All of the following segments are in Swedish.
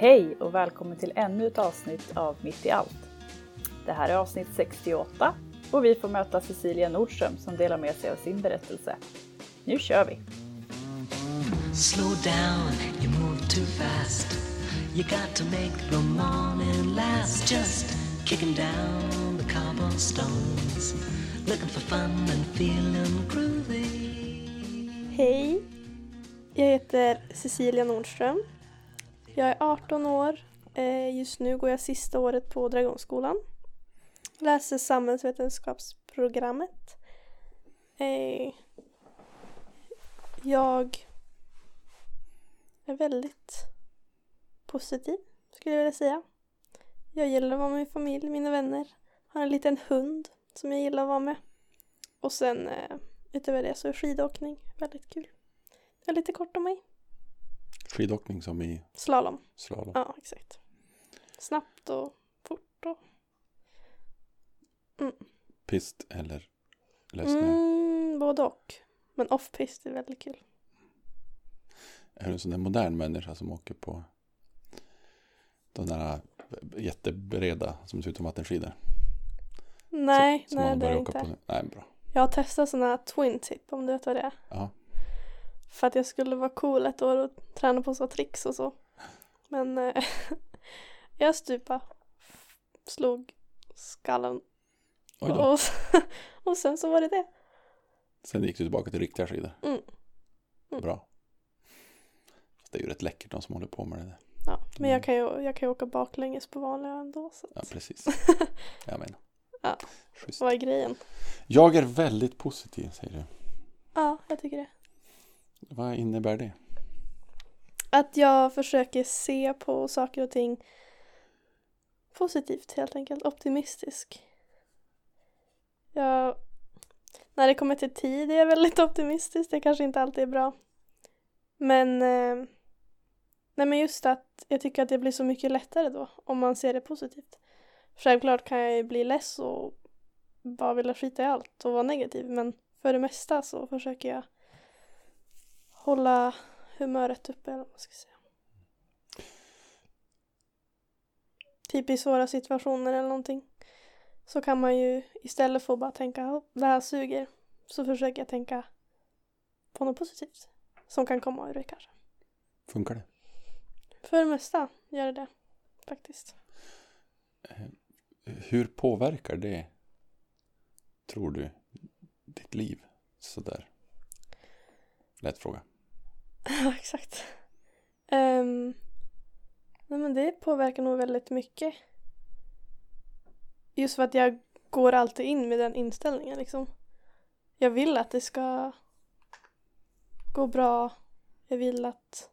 Hej och välkommen till ännu ett avsnitt av Mitt i allt. Det här är avsnitt 68 och vi får möta Cecilia Nordström som delar med sig av sin berättelse. Nu kör vi! Slow down, you move too fast You got to make the morning last Just kicking down the cobblestones Looking for fun and feeling groovy Hej! Jag heter Cecilia Nordström jag är 18 år. Eh, just nu går jag sista året på Dragonskolan. Läser samhällsvetenskapsprogrammet. Eh, jag är väldigt positiv, skulle jag vilja säga. Jag gillar att vara med min familj, mina vänner. Har en liten hund som jag gillar att vara med. Och sen eh, utöver det så är skidåkning väldigt kul. Det är lite kort om mig. Skidåkning som i? Slalom. Slalom. Ja, exakt. Snabbt och fort och... Mm. Pist eller lösningar? Mm, både och. Men off-pist är väldigt kul. Är du en sån där modern människa som åker på de där jättebreda som ser ut som vattenskidor? Nej, så, nej det är inte. På. Nej, bra. Jag har testat sådana här twin tip om du vet vad det är. Ja. För att jag skulle vara cool ett år och träna på så tricks och så. Men eh, jag stupa Slog skallen. Och, och sen så var det det. Sen gick du tillbaka till riktiga skidor. Mm. Mm. Bra. det är ju rätt läckert de som håller på med det där. Ja, men jag kan ju, jag kan ju åka baklänges på vanliga ändå. Så Ja, precis. Jag menar. ja. Schysst. Vad är grejen? Jag är väldigt positiv, säger du. Ja, jag tycker det. Vad innebär det? Att jag försöker se på saker och ting positivt helt enkelt, optimistisk. Jag, när det kommer till tid är jag väldigt optimistisk, det kanske inte alltid är bra. Men, eh, nej men just att jag tycker att det blir så mycket lättare då om man ser det positivt. Självklart kan jag ju bli less och bara vilja skita i allt och vara negativ men för det mesta så försöker jag hålla humöret uppe eller vad man ska säga. Typ i svåra situationer eller någonting. Så kan man ju istället för att bara tänka det här suger. Så försöker jag tänka på något positivt. Som kan komma ur det kanske. Funkar det? För det mesta gör det det. Faktiskt. Eh, hur påverkar det, tror du, ditt liv? Sådär. Lätt fråga. Ja, exakt. Um, nej men det påverkar nog väldigt mycket. Just för att jag går alltid in med den inställningen liksom. Jag vill att det ska gå bra. Jag vill att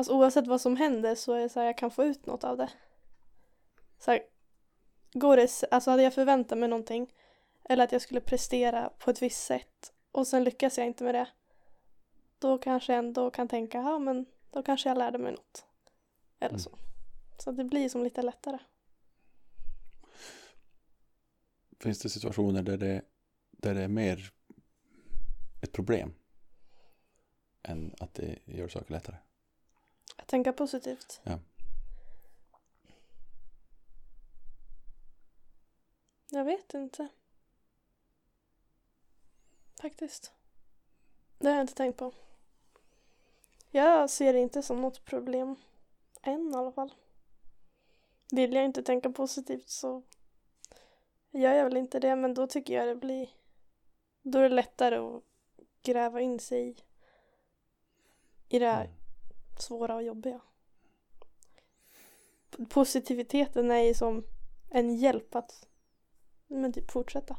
Alltså oavsett vad som händer så är det så här, jag kan få ut något av det. Så här, går det, alltså hade jag förväntat mig någonting eller att jag skulle prestera på ett visst sätt och sen lyckas jag inte med det då kanske jag ändå kan tänka, ja men då kanske jag lärde mig något. Eller mm. så. Så det blir som lite lättare. Finns det situationer där det, där det är mer ett problem än att det gör saker lättare? Att tänka positivt? Ja. Jag vet inte. Faktiskt. Det har jag inte tänkt på. Jag ser det inte som något problem. Än i alla fall. Vill jag inte tänka positivt så gör jag väl inte det men då tycker jag det blir då är det lättare att gräva in sig i, i det här mm. svåra och jobbiga. Positiviteten är ju som en hjälp att men typ fortsätta.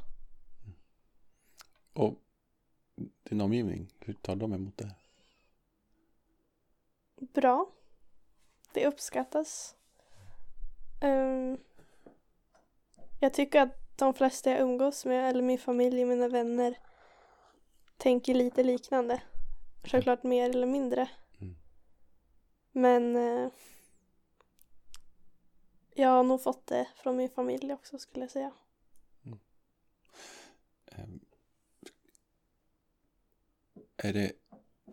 Och din omgivning, hur tar de emot det? Bra. Det uppskattas. Um, jag tycker att de flesta jag umgås med, eller min familj mina vänner, tänker lite liknande. Självklart mer eller mindre. Mm. Men uh, jag har nog fått det från min familj också skulle jag säga. Mm. Um, är det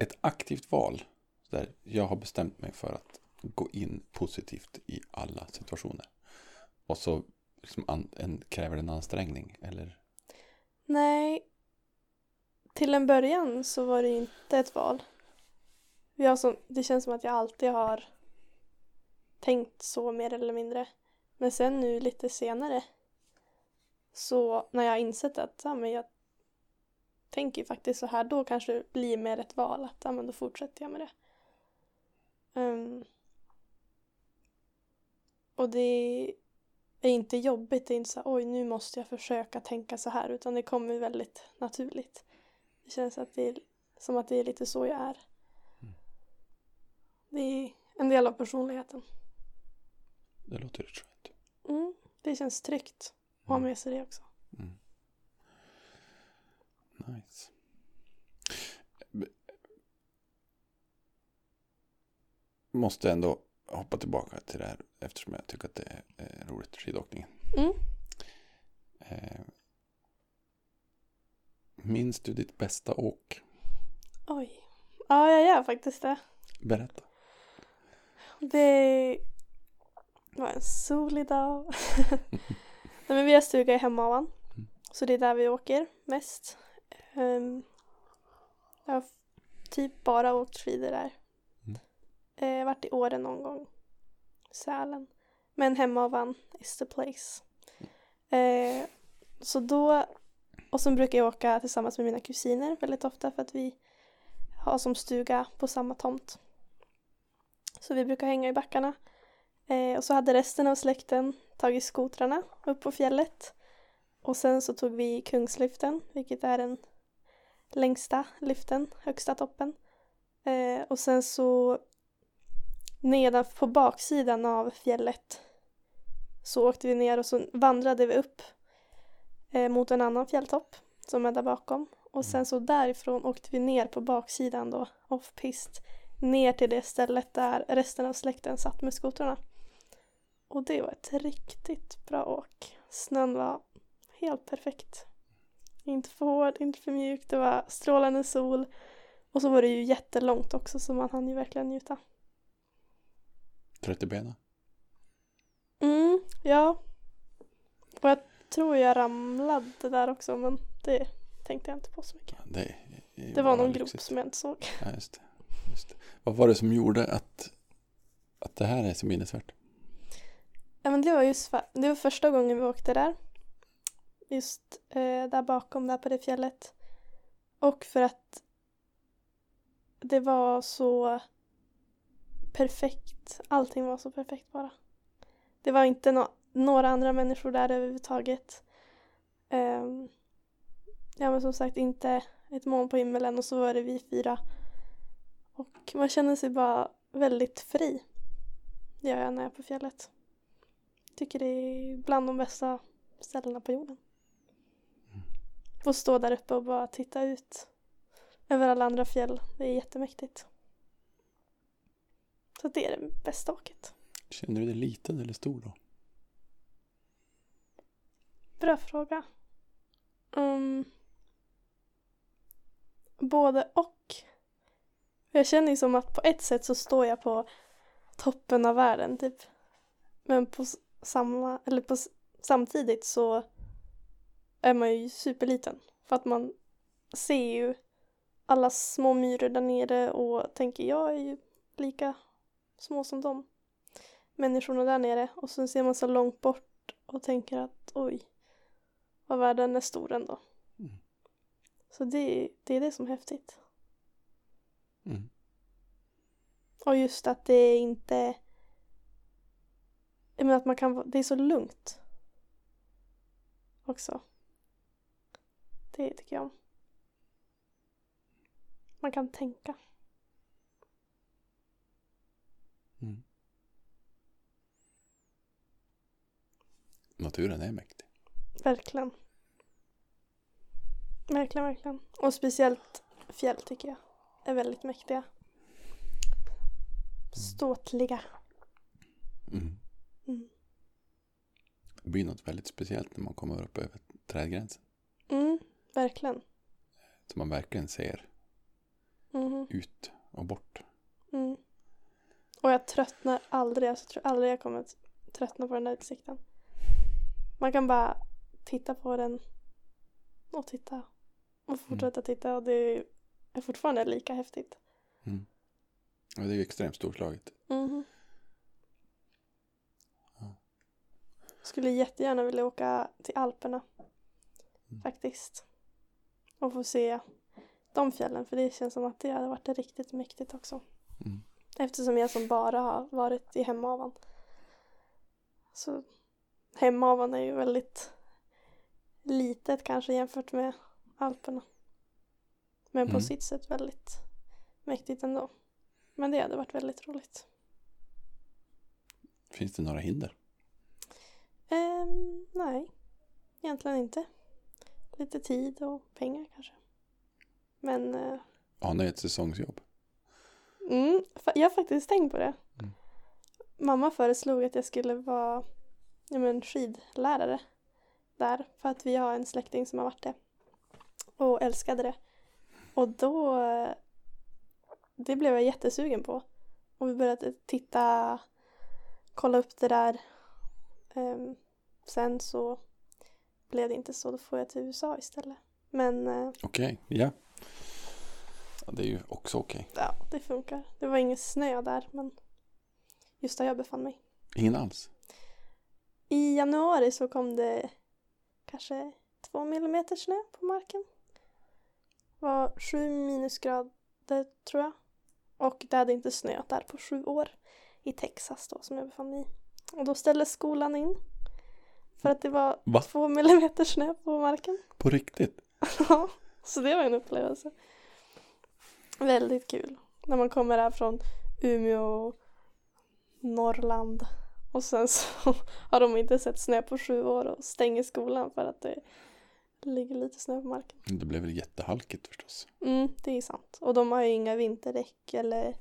ett aktivt val där jag har bestämt mig för att gå in positivt i alla situationer. Och så liksom an, en, kräver det en ansträngning, eller? Nej. Till en början så var det inte ett val. Jag som, det känns som att jag alltid har tänkt så mer eller mindre. Men sen nu lite senare så när jag har insett att ja, men jag tänker faktiskt så här, då kanske det blir mer ett val. Att ja, men då fortsätter jag med det. Um, och det är inte jobbigt, det är inte så här, oj nu måste jag försöka tänka så här, utan det kommer väldigt naturligt. Det känns att det är, som att det är lite så jag är. Det är en del av personligheten. Det låter rätt skönt. Mm, det känns tryggt att ha med sig det också. Mm. Nice. Måste ändå hoppa tillbaka till det här eftersom jag tycker att det är roligt, skidåkningen. Mm. Eh, minns du ditt bästa åk? Oj. Ja, jag gör faktiskt det. Berätta. Det var en solig dag. Nej, men vi har stuga i Hemavan. Mm. Så det är där vi åker mest. Um, jag har typ bara åkt skidor där. Eh, Jag har varit i Åre någon gång. Sälen. Men Hemavan is the place. Eh, så då, och sen brukar jag åka tillsammans med mina kusiner väldigt ofta för att vi har som stuga på samma tomt. Så vi brukar hänga i backarna. Eh, och så hade resten av släkten tagit skotrarna upp på fjället. Och sen så tog vi Kungslyften, vilket är den längsta lyften, högsta toppen. Eh, och sen så nedan på baksidan av fjället så åkte vi ner och så vandrade vi upp eh, mot en annan fjälltopp som är där bakom. Och sen så därifrån åkte vi ner på baksidan då, off-pist, ner till det stället där resten av släkten satt med skotrarna. Och det var ett riktigt bra åk. Snön var helt perfekt. Inte för hård, inte för mjuk, det var strålande sol. Och så var det ju jättelångt också så man hann ju verkligen njuta. Trött i benen? Mm, ja. Och jag tror jag ramlade där också men det tänkte jag inte på så mycket. Ja, Det, Det var någon grop som jag inte såg. Ja, just det. Just det. Vad var det som gjorde att, att det här är så minnesvärt? Ja men det var just det var första gången vi åkte där. Just eh, där bakom, där på det fjället. Och för att det var så perfekt. Allting var så perfekt bara. Det var inte nå- några andra människor där överhuvudtaget. Ehm, ja men som sagt inte ett moln på himmelen och så var det vi fyra. Och man känner sig bara väldigt fri. Det gör jag när jag är på fjället. Tycker det är bland de bästa ställena på jorden. Få stå där uppe och bara titta ut över alla andra fjäll. Det är jättemäktigt. Så det är det bästa åket. Känner du dig liten eller stor då? Bra fråga. Um, både och. Jag känner ju som att på ett sätt så står jag på toppen av världen typ. Men på samma, eller på samtidigt så är man ju superliten. För att man ser ju alla små myror där nere och tänker jag är ju lika små som dem. Människorna där nere. Och sen ser man så långt bort och tänker att oj, vad världen är stor ändå. Mm. Så det, det är det som är häftigt. Mm. Och just att det inte... Jag menar att man kan... Det är så lugnt. Också. Det tycker jag om. Man kan tänka. Naturen är mäktig. Verkligen. Verkligen, verkligen. Och speciellt fjäll tycker jag är väldigt mäktiga. Ståtliga. Mm. Mm. Det blir något väldigt speciellt när man kommer upp över trädgränsen. Mm, verkligen. Så man verkligen ser Mhm. ut och bort. Mm. Och jag tröttnar aldrig. Alltså, jag tror aldrig jag kommer att tröttna på den där utsikten. Man kan bara titta på den och titta och fortsätta titta och det är fortfarande lika häftigt. Mm. Ja, det är extremt storslaget. Mhm. Ja. Skulle jättegärna vilja åka till Alperna. Mm. Faktiskt. Och få se de fjällen för det känns som att det hade varit riktigt mäktigt också. Mm. Eftersom jag som bara har varit i Hemavan. Så Hemavan är ju väldigt litet kanske jämfört med Alperna. Men på Mm. sitt sätt väldigt mäktigt ändå. Men det hade varit väldigt roligt. Finns det några hinder? Ehm, nej, egentligen inte. Lite tid och pengar kanske. Men Ja, det är ett säsongsjobb. mm, jag har faktiskt tänkt på det. Mm. Mamma föreslog att jag skulle vara ja, men, skidlärare där. För att vi har en släkting som har varit det. Och älskade det. Och då, det blev jag jättesugen på. Och vi började titta, kolla upp det där. Ehm, sen så blev det inte så, då får jag till USA istället. Men eh, Okej, ja. ja. Det är ju också okej. ja, det funkar. Det var ingen snö där, men just där jag befann mig. Ingen alls? I januari så kom det kanske två millimeter snö på marken. Det var sju minusgrader tror jag. Och det hade inte snöat där på sju år i Texas då som jag befann mig i. Och då ställde skolan in. För att det var Va? två millimeter snö på marken. På riktigt? Ja, så det var en upplevelse. Väldigt kul. När man kommer här från Umeå, Norrland och sen så har de inte sett snö på sju år och stänger skolan för att det ligger lite snö på marken. Det blev väl jättehalkigt förstås. Mm, det är sant. Och de har ju inga vinterdäck eller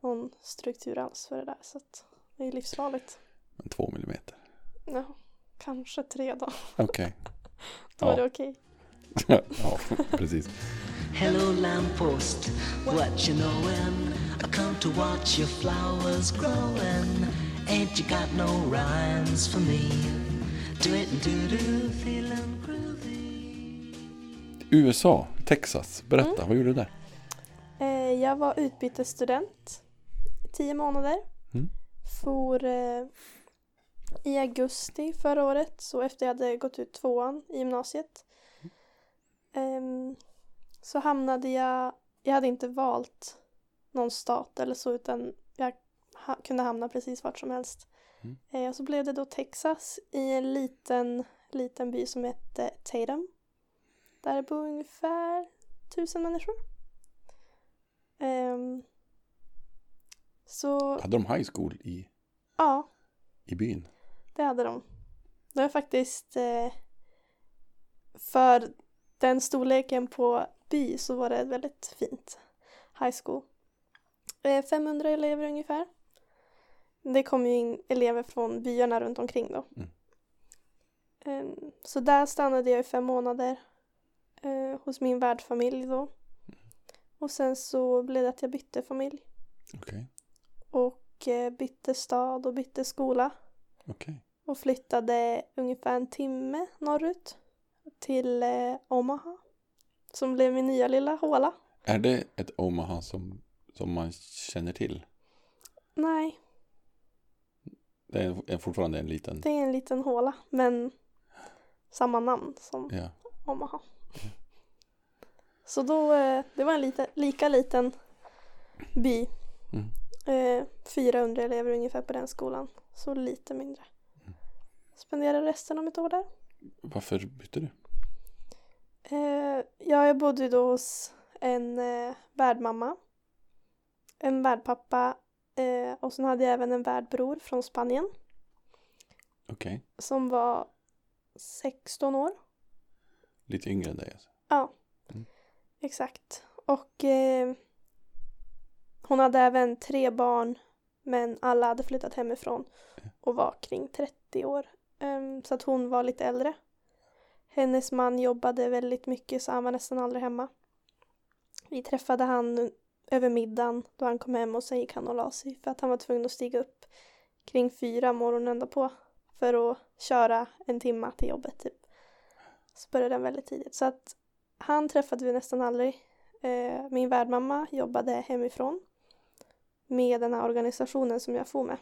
någon struktur alls för det där så att det är livsfarligt. Men två millimeter. Ja, kanske tre då. Okej. Då är Ja. det okej. ja, precis. Hello, lamppost, what you knowin'? I come to watch your flowers growing. Ain't you got no rhymes for me? Do it and do do, feeling groovy. USA, Texas. Berätta, vad gjorde du där? Eh, jag var utbytesstudent i tio månader. Mm. For eh, i augusti förra året, så efter jag hade gått ut tvåan i gymnasiet. Ehm, så hamnade jag, jag hade inte valt någon stat eller så utan ha, kunde hamna precis vart som helst. Mm. Eh, så blev det då Texas i en liten, liten by som hette Tatum. Där det bor ungefär tusen människor. Ehm, så Hade de high school i, ja, i byn? det hade de. Det var faktiskt eh, för den storleken på by så var det väldigt fint high school. Eh, 500 elever ungefär. Det kom ju in elever från byarna runt omkring då. Mm. Eh, så där stannade jag i fem månader eh, hos min värdfamilj då. Och sen så blev det att jag bytte familj Okej, och eh, bytte stad och bytte skola. okej. och flyttade ungefär en timme norrut till eh, Omaha som blev min nya lilla håla. Är det ett Omaha som, som man känner till? Nej, Det är fortfarande en liten... det är en liten håla men samma namn som Ja, Omaha. Så då, eh, det var en lite, lika liten by. Mm. Eh, 400 elever ungefär på den skolan. Så lite mindre. Spenderade resten av mitt år där. varför bytte du? Eh, ja, jag bodde då hos en eh, värdmamma, en värdpappa eh, och sen hade jag även en värdbror från Spanien Okej, som var 16 år. lite yngre än dig alltså. Ja, Mm. exakt. Och eh, hon hade även tre barn men alla hade flyttat hemifrån och var kring 30 år. Ehm, så att hon var lite äldre. Hennes man jobbade väldigt mycket så han var nästan aldrig hemma. Vi träffade han över middagen då han kom hem och sen gick han och la sig för att han var tvungen att stiga upp kring fyra morgonen på för att köra en timma till jobbet typ. Så började den väldigt tidigt. Så att han träffade vi nästan aldrig. Eh, min värdmamma jobbade hemifrån med den här organisationen som jag får med.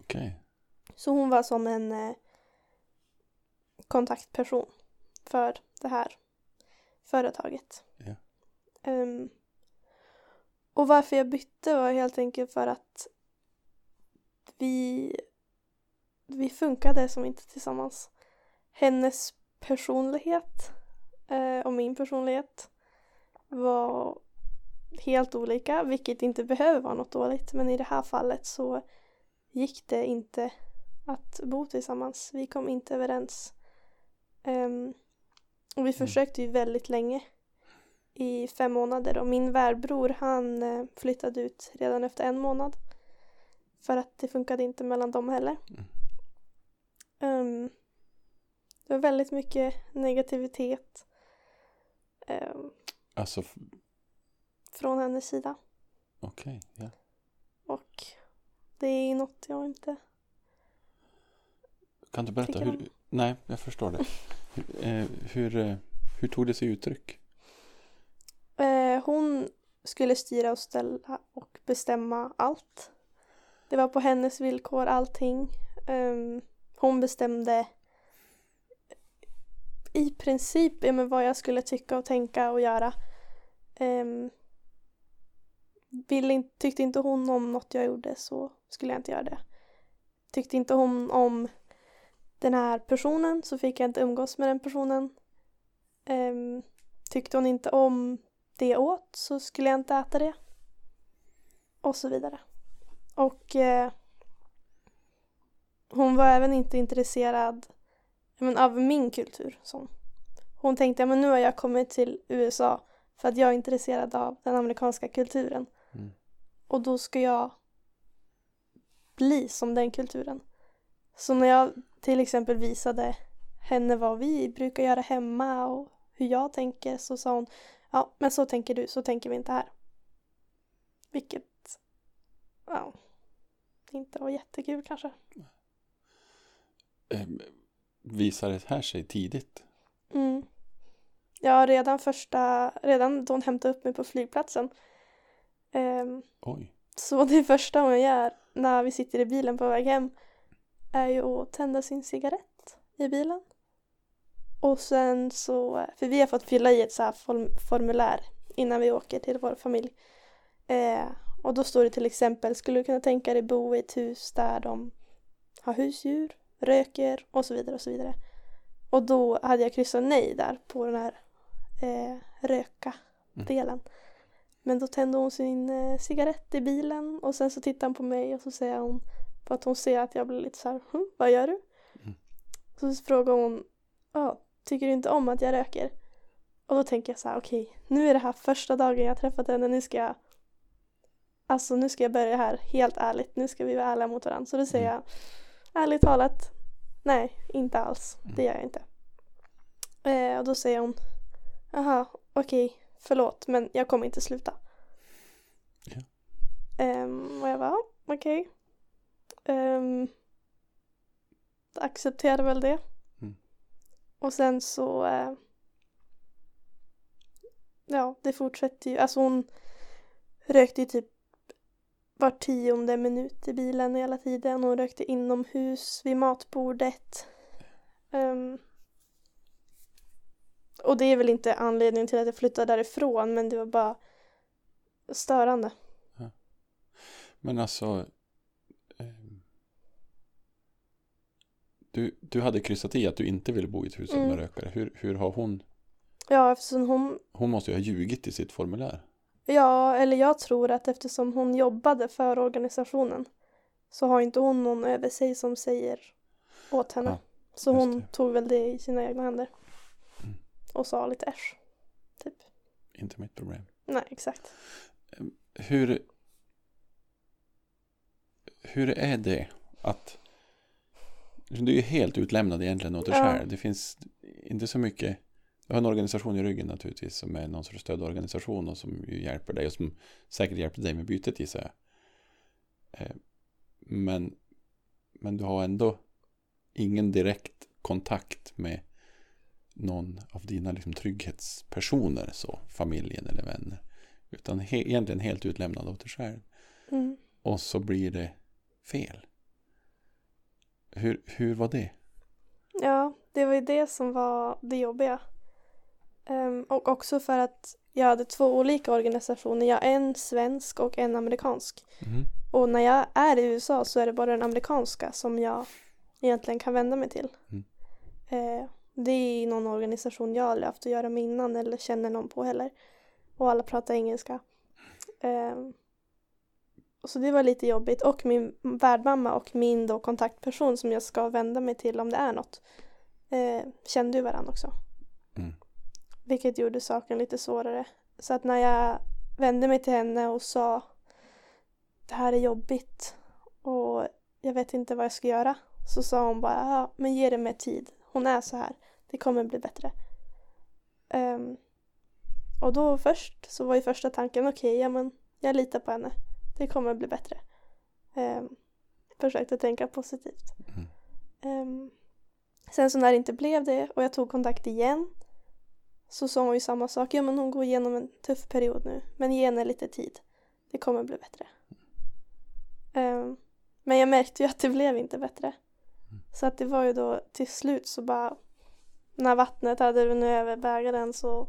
Okej. Så hon var som en eh, kontaktperson för det här företaget. Ehm, och varför jag bytte var helt enkelt för att vi, vi funkade som inte tillsammans. Hennes personlighet eh, och min personlighet var helt olika, vilket inte behöver vara något dåligt. Men i det här fallet så gick det inte att bo tillsammans. Vi kom inte överens. Ehm, och vi försökte ju väldigt länge. I fem månader. Och min värbror han eh, flyttade ut redan efter en månad. För att det funkade inte mellan dem heller. Mm. Ehm, det var väldigt mycket negativitet. ehm, Alltså, från hennes sida. okej. ja. Och det är något jag inte... Kan du berätta hur... Nej, jag förstår det. Hur, eh, hur, eh, hur tog det sig uttryck? Hon skulle styra och ställa och bestämma allt. Det var på hennes villkor allting. Um, hon bestämde i princip ja, men vad jag skulle tycka och tänka och göra. Ehm, um, ville, in- tyckte inte hon om något jag gjorde så skulle jag inte göra det. Tyckte inte hon om den här personen så fick jag inte umgås med den personen. Um, tyckte hon inte om det åt så skulle jag inte äta det. Och så vidare. Och eh, hon var även inte intresserad men, av min kultur. Så. Hon tänkte, men nu har jag kommit till USA för att jag är intresserad av den amerikanska kulturen. Mm. Och då ska jag bli som den kulturen. Så när jag till exempel visade henne vad vi brukar göra hemma och hur jag tänker så sa hon Ja, men så tänker du, så tänker vi inte här. Vilket, ja, inte var jättekul kanske. Eh, visar det här sig tidigt? Mm. Ja, redan första, redan då hon hämtade upp mig på flygplatsen. ehm, Oj. så det första hon gör när vi sitter i bilen på väg hem är ju att tända sin cigarett i bilen. Och sen så, för vi har fått fylla i ett så här form- formulär innan vi åker till vår familj. Eh, och då står det till exempel, skulle du kunna tänka dig bo i ett hus där de har husdjur, röker och så vidare och så vidare. Och då hade jag kryssat nej där på den här eh, röka-delen. Men då tände hon sin eh, cigarett i bilen och sen så tittar hon på mig och så säger hon för att hon ser att jag blir lite så här, hm, vad gör du? Mm. Så frågar hon, ja, tycker du inte om att jag röker? Och då tänker jag så här, okej, nu är det här första dagen jag träffat henne, nu ska jag Alltså nu ska jag börja här, helt ärligt, nu ska vi vara ärliga mot varandra. Så då säger jag, ärligt talat, nej, inte alls, det gör jag inte. Eh, och då säger hon, jaha, okej, förlåt, men jag kommer inte sluta. Ja. Ehm, och jag bara, "Ja, okej. Um, accepterade väl det. Och sen så, eh, ja, det fortsätter ju. Alltså hon rökte ju typ var tionde minut i bilen hela tiden. Hon rökte inomhus vid matbordet. Um, och det är väl inte anledningen till att jag flyttade därifrån men det var bara störande. Men alltså. Du, du hade kryssat i att du inte ville bo i ett hushåll med Mm. rökare. Hur, hur har hon? Ja, eftersom hon Hon måste ju ha ljugit i sitt formulär. Ja, eller jag tror att eftersom hon jobbade för organisationen så har inte hon någon över sig som säger åt henne. Ja, så hon det. tog väl det i sina egna händer. Mm. Och sa lite äsch. Typ. Inte mitt problem. Nej, exakt. Hur. Hur är det att. Du är ju helt utlämnad egentligen åt dig Ja. själv. Det finns inte så mycket du har en organisation i ryggen naturligtvis som är någon sorts stödorganisation och som ju hjälper dig och som säkert hjälper dig med bytet gissar jag. Eh, Men, men du har ändå ingen direkt kontakt med någon av dina liksom, trygghetspersoner, så familjen eller vänner. Utan he, egentligen helt utlämnad åt dig själv. Mm. Och så blir det fel. Hur, hur var det? Ja, det var ju det som var det jobbiga. Ehm, och också för att jag hade två olika organisationer. Jag en svensk och en amerikansk. Mhm. Och när jag är i USA så är det bara den amerikanska som jag egentligen kan vända mig till. Mm. Eh, det är någon organisation jag aldrig haft att göra med innan eller känner någon på heller. Och alla pratar engelska. Eh, så det var lite jobbigt. Och min värdmamma och min då kontaktperson som jag ska vända mig till om det är något eh, kände ju varandra också. Mm. Vilket gjorde saken lite svårare. Så att när jag vände mig till henne och sa det här är jobbigt och jag vet inte vad jag ska göra. Så sa hon bara, ja men ge det med tid. Hon är så här. Det kommer bli bättre. Ehm, och då först så var ju första tanken, okej, ja men jag litar på henne. Det kommer bli bättre. Um, försökte tänka positivt. Mm. Ehm, sen så när det inte blev det och jag tog kontakt igen så sa hon ju samma sak. Ja men hon går igenom en tuff period nu. Men ge henne lite tid. Det kommer bli bättre. Ehm, men jag märkte ju att det blev inte bättre. Så att det var ju då till slut så bara när vattnet hade runnit över bägaren så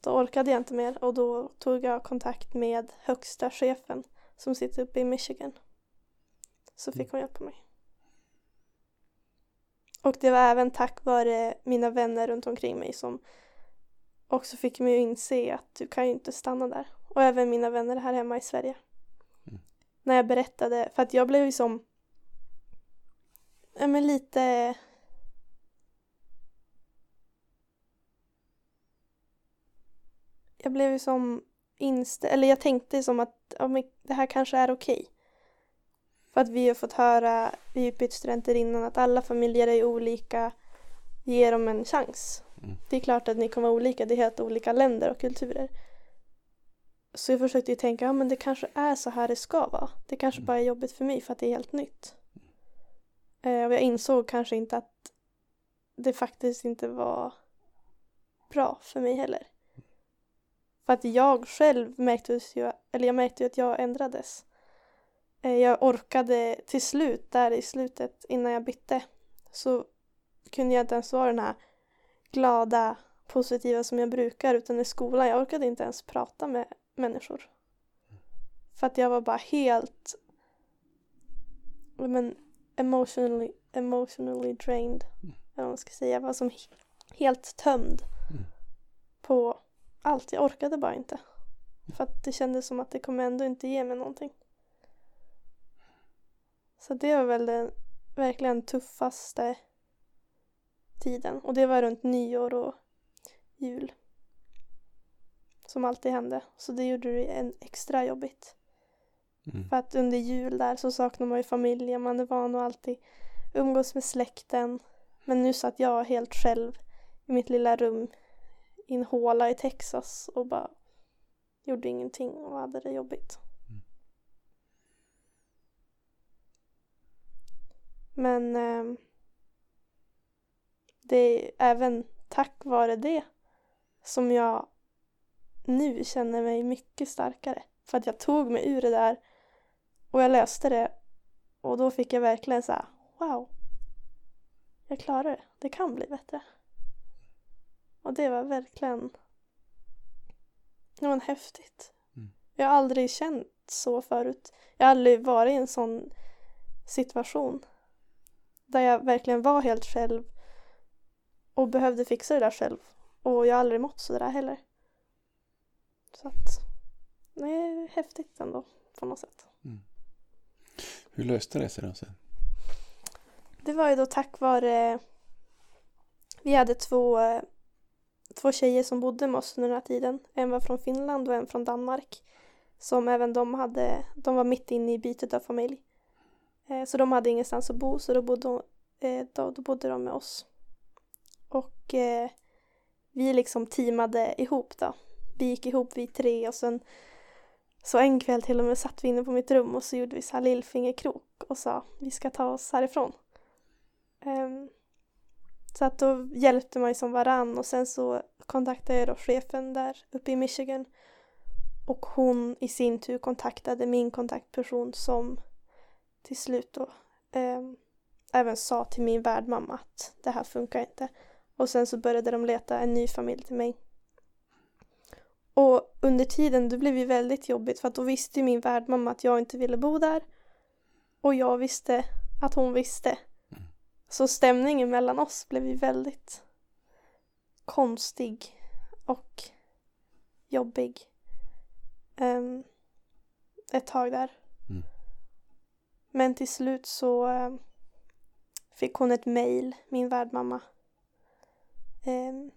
då orkade jag inte mer och då tog jag kontakt med högsta chefen som sitter uppe i Michigan. Så fick hon hjälpa mig. Och det var även tack vare mina vänner runt omkring mig som också fick mig att inse att du kan ju inte stanna där. Och även mina vänner här hemma i Sverige. Mm. När jag berättade, för att jag blev ju som ja, men lite jag blev ju som inställd, eller jag tänkte som att ja, men det här kanske är okej. För att vi har fått höra, vi utbytesstudenter innan, att alla familjer är olika. Ge dem en chans. Mm. Det är klart att ni kommer vara olika, det är helt olika länder och kulturer. Så jag försökte ju tänka, ja men det kanske är så här det ska vara. Det kanske bara är jobbigt för mig för att det är helt nytt. Eh, och jag insåg kanske inte att det faktiskt inte var bra för mig heller. För att jag själv märkte ju, eller jag märkte att jag ändrades. Eh, Jag orkade till slut, där i slutet innan jag bytte, så kunde jag inte ens vara den här glada, positiva som jag brukar utan i skolan, jag orkade inte ens prata med människor. För att jag var bara helt men, emotionally, emotionally drained. Eller vad man ska säga. Jag var som he- helt tömd Mm. på allt. Jag orkade bara inte. För att det kändes som att det kommer ändå inte ge mig någonting. Så det var väl den verkligen tuffaste tiden. Och det var runt nyår och jul. Som alltid hände. Så det gjorde det en extra jobbigt. Mm. För att under jul där så saknar man ju familjen, man är van att alltid umgås med släkten. Men nu satt jag helt själv i mitt lilla rum i en håla i Texas och bara gjorde ingenting och hade det jobbigt. Men ehm, det är även tack vare det som jag nu känner mig mycket starkare. För att jag tog mig ur det där och jag löste det och då fick jag verkligen så här, wow. Jag klarar det. Det kan bli bättre. Och det var verkligen det var häftigt. Mm. Jag har aldrig känt så förut. Jag har aldrig varit i en sån situation. Där jag verkligen var helt själv och behövde fixa det där själv. Och jag har aldrig mått så där heller. Så att det är häftigt ändå på något sätt. Hur löste det sig då sen? Det var ju då tack vare vi hade två, två tjejer som bodde med oss under den här tiden. En var från Finland och en från Danmark. Som även de hade, de var mitt inne i bytet av familj. Eh, så de hade ingenstans att bo så då bodde, eh, då, då bodde de med oss. Och eh, vi liksom teamade ihop då. Vi gick ihop vi tre och sen så en kväll till och med satt vi inne på mitt rum och så gjorde vi så här lillfingerkrok och sa vi ska ta oss härifrån. Ehm, så att då hjälpte man ju som varann och sen så kontaktade jag då chefen där uppe i Michigan och hon i sin tur kontaktade min kontaktperson som till slut då eh, även sa till min värdmamma att det här funkar inte. Och sen så började de leta en ny familj till mig. Och under tiden det blev ju väldigt jobbigt för att då visste min värdmamma att jag inte ville bo där. Och jag visste att hon visste. Så stämningen mellan oss blev ju väldigt konstig och jobbig. Ehm, ett tag där. Mm. Men till slut så ehm, fick hon ett mail, min värdmamma. Ehm,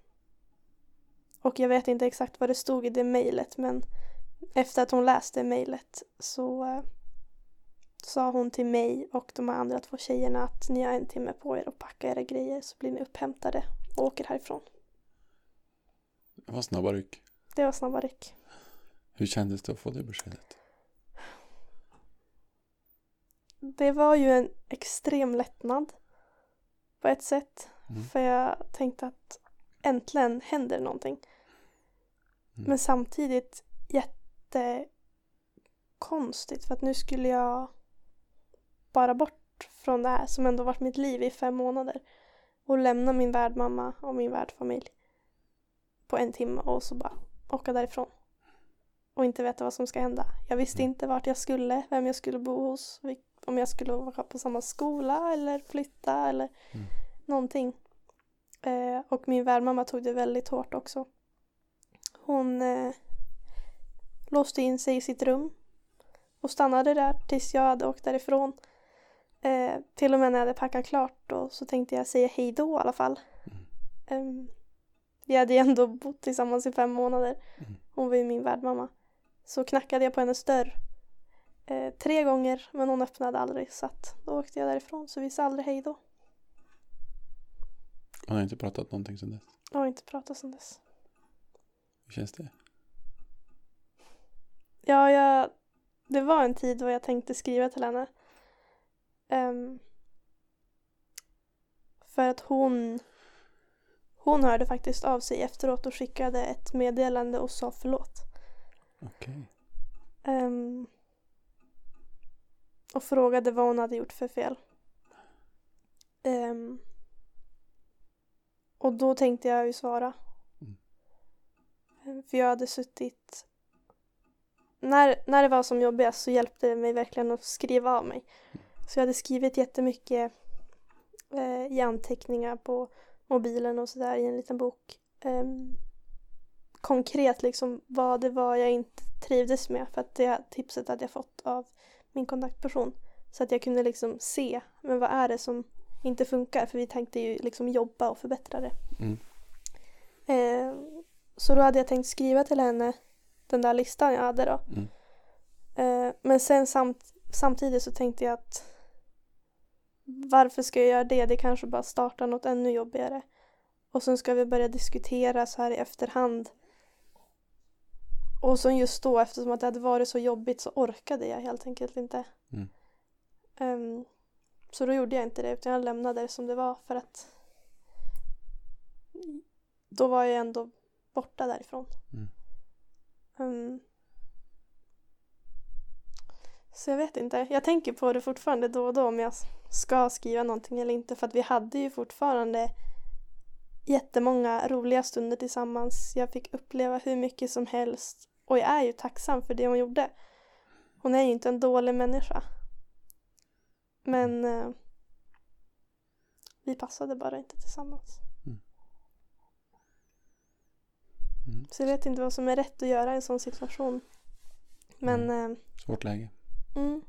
och jag vet inte exakt vad det stod i det mejlet men efter att hon läste mejlet så eh, sa hon till mig och de andra två tjejerna att ni har en timme på er att packa era grejer så blir ni upphämtade och åker härifrån. Det var snabba ryck. Det var snabba ryck. Hur kändes det att få det beskedet? Det var ju en extrem lättnad på ett sätt. Mm. För jag tänkte att äntligen händer någonting. Mm. Men samtidigt jättekonstigt för att nu skulle jag bara bort från det här som ändå varit mitt liv i fem månader och lämna min värdmamma och min värdfamilj på en timme och så bara åka därifrån. Och inte veta vad som ska hända. Jag visste Mm. inte vart jag skulle, vem jag skulle bo hos, om jag skulle vara på samma skola eller flytta eller Mm. någonting. Eh, och min värdmamma tog det väldigt hårt också. Hon eh, låste in sig i sitt rum och stannade där tills jag hade åkt därifrån. Eh, till och med när jag hade packat klart då så tänkte jag säga hej då i alla fall. Ehm, vi hade ju ändå bott tillsammans i fem månader. Mm. Hon var ju min värdmamma. Så knackade jag på hennes dörr eh, tre gånger men hon öppnade aldrig så att då åkte jag därifrån så vi sa aldrig hej då. Man har inte pratat någonting sedan dess. Jag har inte pratat sedan dess. Hur känns det? Ja, jag, det var en tid då jag tänkte skriva till henne. Ehm, för att hon hon hörde faktiskt av sig efteråt och skickade ett meddelande och sa förlåt. Okej. Ehm, och frågade vad hon hade gjort för fel. Ehm, och då tänkte jag ju svara. Mm. För jag hade suttit... När, när det var som jobbigast så hjälpte det mig verkligen att skriva av mig. Så jag hade skrivit jättemycket eh, i anteckningar på mobilen och sådär i en liten bok. Ehm, konkret liksom vad det var jag inte trivdes med för att det tipset hade jag fått av min kontaktperson. Så att jag kunde liksom se, men vad är det som inte funkar? För vi tänkte ju liksom jobba och förbättra det. Mm. Eh, så då hade jag tänkt skriva till henne den där listan jag hade då. Mm. Eh, men sen samt, samtidigt så tänkte jag att varför ska jag göra det? Det kanske bara startar något ännu jobbigare. Och sen ska vi börja diskutera så här i efterhand. Och så just då, eftersom att det hade varit så jobbigt så orkade jag helt enkelt inte. Mm. Ehm, så då gjorde jag inte det utan jag lämnade det som det var för att då var jag ändå borta därifrån. Mm. Ehm, så jag vet inte. Jag tänker på det fortfarande då och då om jag ska skriva någonting eller inte för att vi hade ju fortfarande jättemånga roliga stunder tillsammans. Jag fick uppleva hur mycket som helst och jag är ju tacksam för det hon gjorde. Hon är ju inte en dålig människa. Men eh, vi passade bara inte tillsammans. Mm. Så jag vet inte vad som är rätt att göra i en sån situation. Men eh, Svårt läge. mm,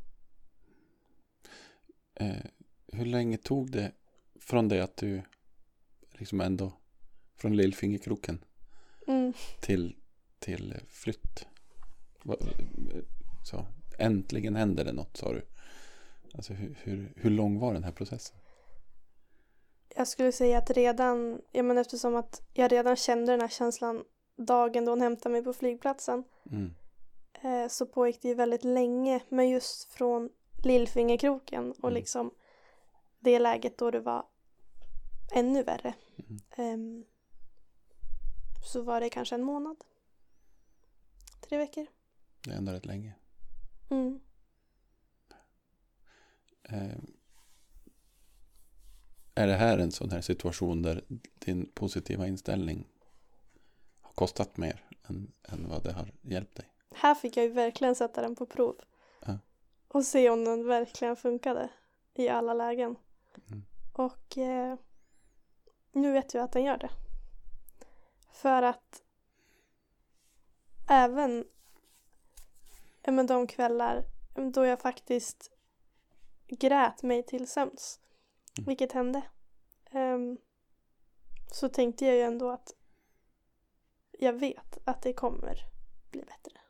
Eh, hur länge tog det från det att du liksom ändå från lillfingerkroken mm. till, till flytt? Så, äntligen händer det något sa du. Alltså hur, hur, hur lång var den här processen? jag skulle säga att redan, ja men eftersom att jag redan kände den här känslan dagen då hon hämtade mig på flygplatsen Mm. eh, så pågick det ju väldigt länge. Men just från lillfingerkroken och Mm. liksom det läget då det var ännu värre. Mm. Ehm, så var det kanske en månad. Tre veckor. Det är ändå rätt länge. Mm. Eh, är det här en sån här situation där din positiva inställning har kostat mer än, än vad det har hjälpt dig? Här fick jag ju verkligen sätta den på prov. Ja. Och se om den verkligen funkade i alla lägen. Mm. Och eh, nu vet jag att den gör det. För att även men de kvällar då jag faktiskt grät mig till sömns, Mm. vilket hände, ehm, så tänkte jag ju ändå att jag vet att det kommer bli bättre.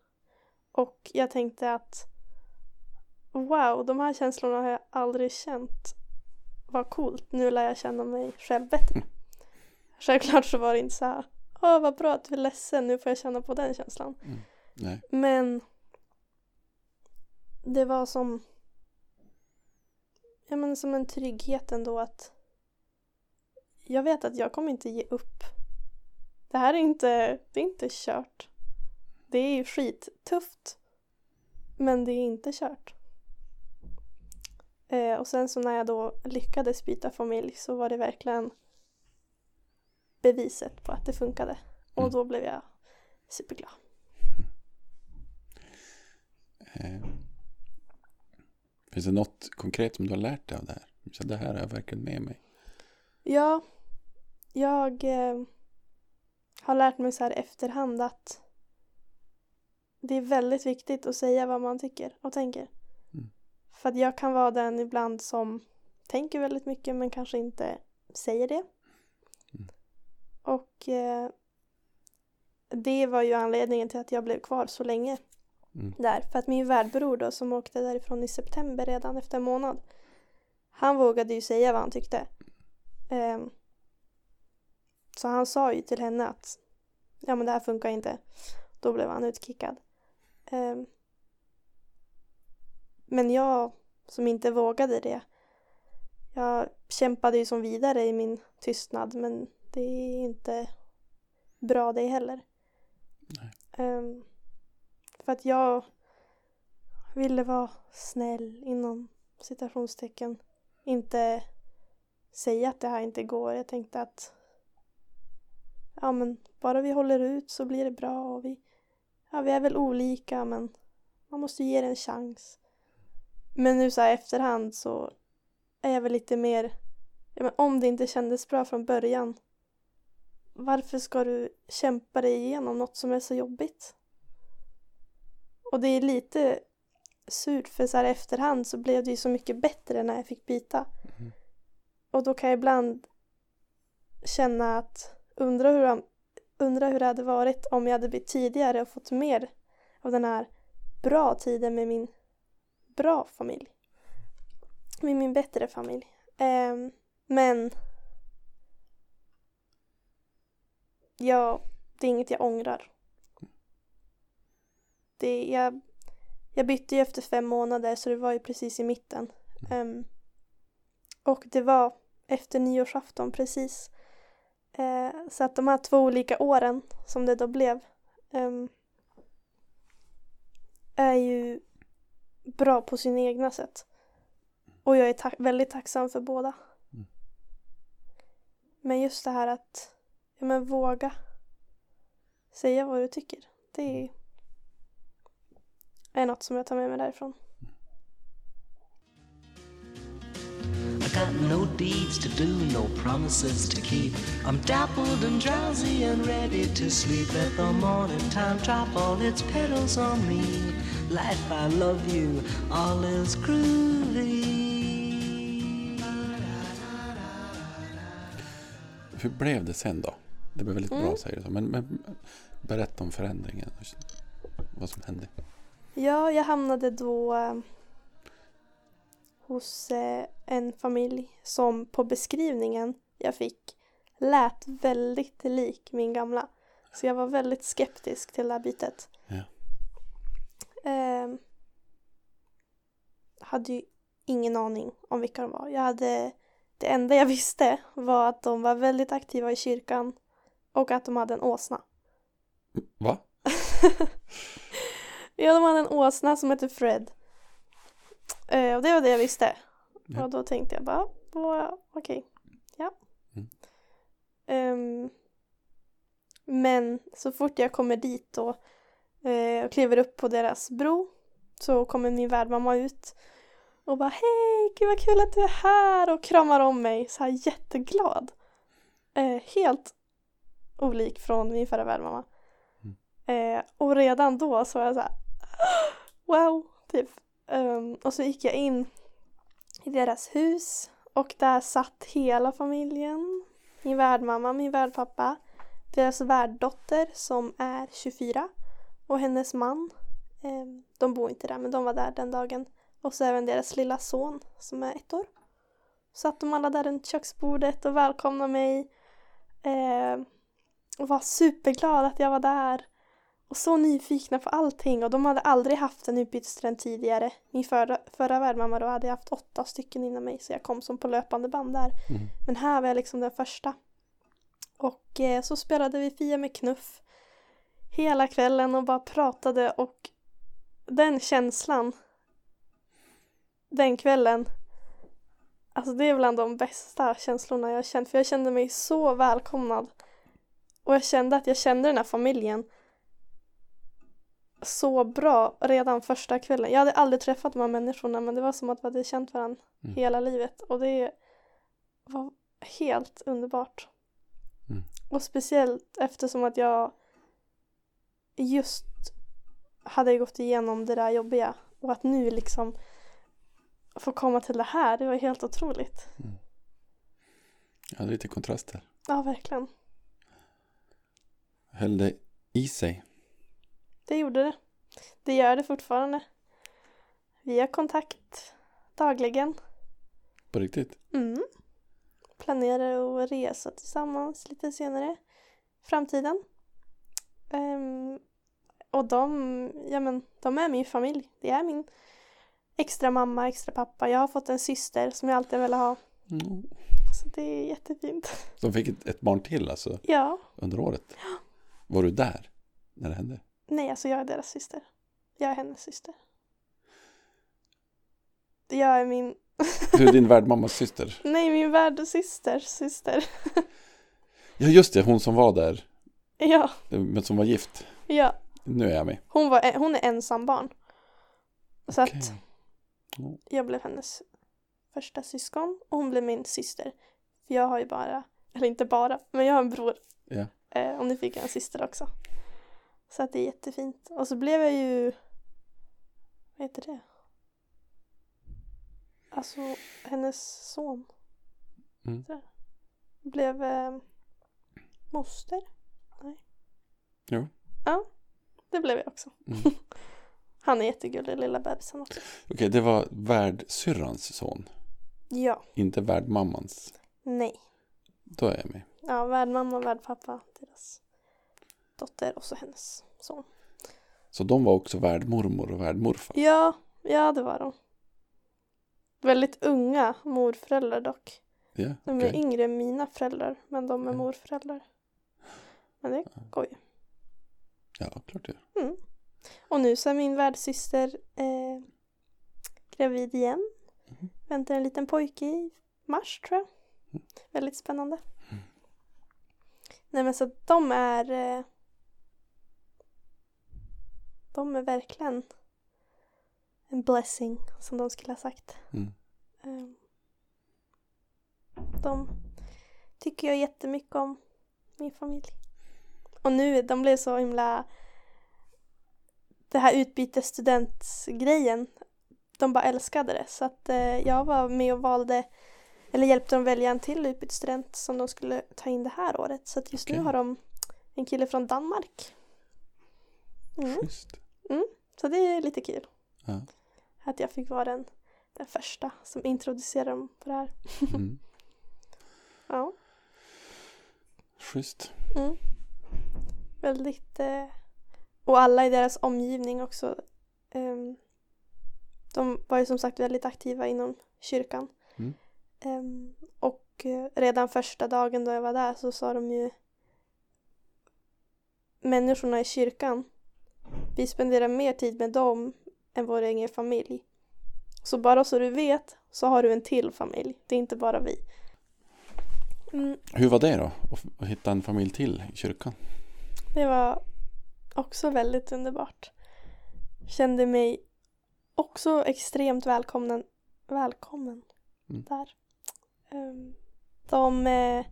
Och jag tänkte att wow, de här känslorna har jag aldrig känt. Vad coolt, nu lär jag känna mig själv bättre. Självklart så var det inte så här, åh vad bra att du är ledsen, nu får jag känna på den känslan. Nej. Men det var som ja, men som en trygghet ändå att jag vet att jag kommer inte ge upp. Det här är inte, det är inte kört. Det är ju skittufft. Men det är inte kört. Eh, och sen så när jag då lyckades byta familj så var det verkligen beviset på att det funkade. Och Mm. då blev jag superglad. Eh, finns det något konkret som du har lärt dig av det här? Så det här har jag verkligen med mig. Ja, jag eh, har lärt mig så här efterhand att det är väldigt viktigt att säga vad man tycker och tänker. För att jag kan vara den ibland som tänker väldigt mycket men kanske inte säger det. Mm. Och eh, det var ju anledningen till att jag blev kvar så länge Mm. där. För att min värdbror då som åkte därifrån i september redan efter en månad. Han vågade ju säga vad han tyckte. Ehm, så han sa ju till henne att ja men det här funkar inte. Då blev han utkickad. Ehm, men jag som inte vågade det. Jag kämpade ju som vidare i min tystnad men det är inte bra det heller. Ehm, för att jag ville vara snäll inom citationstecken. Inte säga att det här inte går. Jag tänkte att ja men bara vi håller ut så blir det bra och vi, ja, vi är väl olika men man måste ge det en chans. Men nu så här efterhand så är jag väl lite mer, ja men om det inte kändes bra från början varför ska du kämpa dig igenom något som är så jobbigt? Och det är lite surt för så här efterhand så blev det ju så mycket bättre när jag fick byta. Mm. Och då kan jag ibland känna att undra hur, han- undra hur det hade varit om jag hade blivit tidigare och fått mer av den här bra tiden med min bra familj. Med min bättre familj. Ehm, men ja, det är inget jag ångrar. Det, jag, jag bytte ju efter fem månader så det var ju precis i mitten. Ehm, och det var efter nyårsafton precis. Eh, så att de här två olika åren som det då blev ehm, är ju bra på sina egna sätt. Och jag är ta- väldigt tacksam för båda. Mm. Men just det här att ja, men våga säga vad du tycker. Det är något som jag tar med mig därifrån. Got no deeds to do, no promises to keep. I'm dappled and drowsy and ready to sleep. Let the morning time drop all its petals on me. Life, I love you, all is groovy. Hur blev det sen då? Det blev väldigt bra Mm. säger du. Men, men berätta om förändringen. Vad som hände. Ja, jag hamnade då eh, hos eh, en familj som på beskrivningen jag fick lät väldigt lik min gamla. Så jag var väldigt skeptisk till det här bytet. Ja. Ehm, hade ju ingen aning om vilka de var. Jag hade, det enda jag visste var att de var väldigt aktiva i kyrkan och att de hade en åsna. Va? Ja, de hade en åsna som hette Fred. Eh, och det var det jag visste. Ja. Och då tänkte jag bara, "Vad- okej, ja. Mm. Ehm, men så fort jag kommer dit och, eh, och kliver upp på deras bro så kommer min värdmamma ut och bara hej, gud vad kul att du är här och kramar om mig så här jätteglad. Eh, helt olik från min förra värdmamma. Eh, och redan då så var jag så här wow, typ. Ehm, och så gick jag in i deras hus och där satt hela familjen. Min värdmamma, min värdpappa, deras värddotter som är 24 och hennes man. Ehm, de bor inte där men de var där den dagen. Och så även deras lilla son som är ett år. Satt de alla där runt köksbordet och välkomnade mig. Ehm, och var superglad att jag var där. Och så nyfikna på allting och de hade aldrig haft en utbytesstudent tidigare. Min förra, förra värdmamma då hade jag haft åtta stycken innan mig så jag kom som på löpande band där. Mm. Men här var jag liksom den första. Och eh, så spelade vi Fia med knuff hela kvällen och bara pratade och den känslan den kvällen alltså det är bland de bästa känslorna jag känt för jag kände mig så välkomnad och jag kände att jag kände den här familjen så bra redan första kvällen. Jag hade aldrig träffat de här människorna men det var som att vi hade känt varandra Mm. hela livet och det var helt underbart. Mm. Och speciellt eftersom att jag just hade gått igenom det där jobbiga och att nu liksom få komma till det här, det var helt otroligt. Ja, det är lite kontraster. Ja, verkligen. Höll det i sig. Det gjorde det. Det gör det fortfarande. Vi har kontakt dagligen. På riktigt. Mm. Planerar att resa tillsammans lite senare framtiden. Ehm, och de, ja men, de är min familj. Det är min extra mamma, extra pappa. Jag har fått en syster som jag alltid velat ha. Mm. Så det är jättefint. De fick ett, ett barn till alltså Ja. under året. Var du där när det hände? Nej, alltså jag är deras syster. Jag är hennes syster. Jag är min, Du är din värdmammas syster. nej min värdsysters syster. Ja just det, hon som var där. Ja, Men som var gift. ja. Nu är jag med. Hon, var, hon är ensam barn. Så Okej. att Ja. jag blev hennes första syskon och hon blev min syster. För jag har ju bara, eller inte bara, men jag har en bror. Ja. Eh, och nu fick jag en syster också. Så att det är jättefint. Och så blev jag ju, vad heter det? Alltså hennes son. Mm. Blev eh, moster. Jo. Ja, det blev jag också. Mm. Han är jättegullig, lilla bebisen också. Okej, det var värdsyrrans son. Ja, Inte värdmammans. nej. Då är jag med. Ja, värdmamma, värdpappa, deras dotter och så hennes son. Så de var också värdmormor och värdmorfar. Ja, ja det var de. Väldigt unga morföräldrar dock. Ja, De är yngre än mina föräldrar, men de är Ja. morföräldrar. Men det går ju. Ja, klart det. Mm. Och nu så är min värdsyster eh, gravid igen. Mhm. Väntar en liten pojke i mars tror jag. Mm. Väldigt spännande. Nej men så de är eh, De är verkligen en blessing som de skulle ha sagt. Mm. Eh, De tycker jag jättemycket om min familj. Och nu, de blev så himla det här utbytesstudentgrejen de bara älskade det så att eh, jag var med och valde eller hjälpte dem välja en till utbytesstudent som de skulle ta in det här året så att just nu Okej. har de en kille från Danmark. Mm. Schysst. Så det är lite kul Ja. att jag fick vara den, den första som introducerade dem på det här. Mm. Ja. Schysst. Mm. Väldigt... Eh, och alla i deras omgivning också. ehm, de var ju som sagt väldigt aktiva inom kyrkan. Mm. Ehm, och eh, redan första dagen då jag var där så sa de ju människorna i kyrkan vi spenderar mer tid med dem än vår egen familj. Så bara så du vet så har du en till familj. Det är inte bara vi. Mm, Hur var det då? Att hitta en familj till i kyrkan? Det var också väldigt underbart. Kände mig också extremt välkommen, välkommen Mm. där. Ehm, De eh,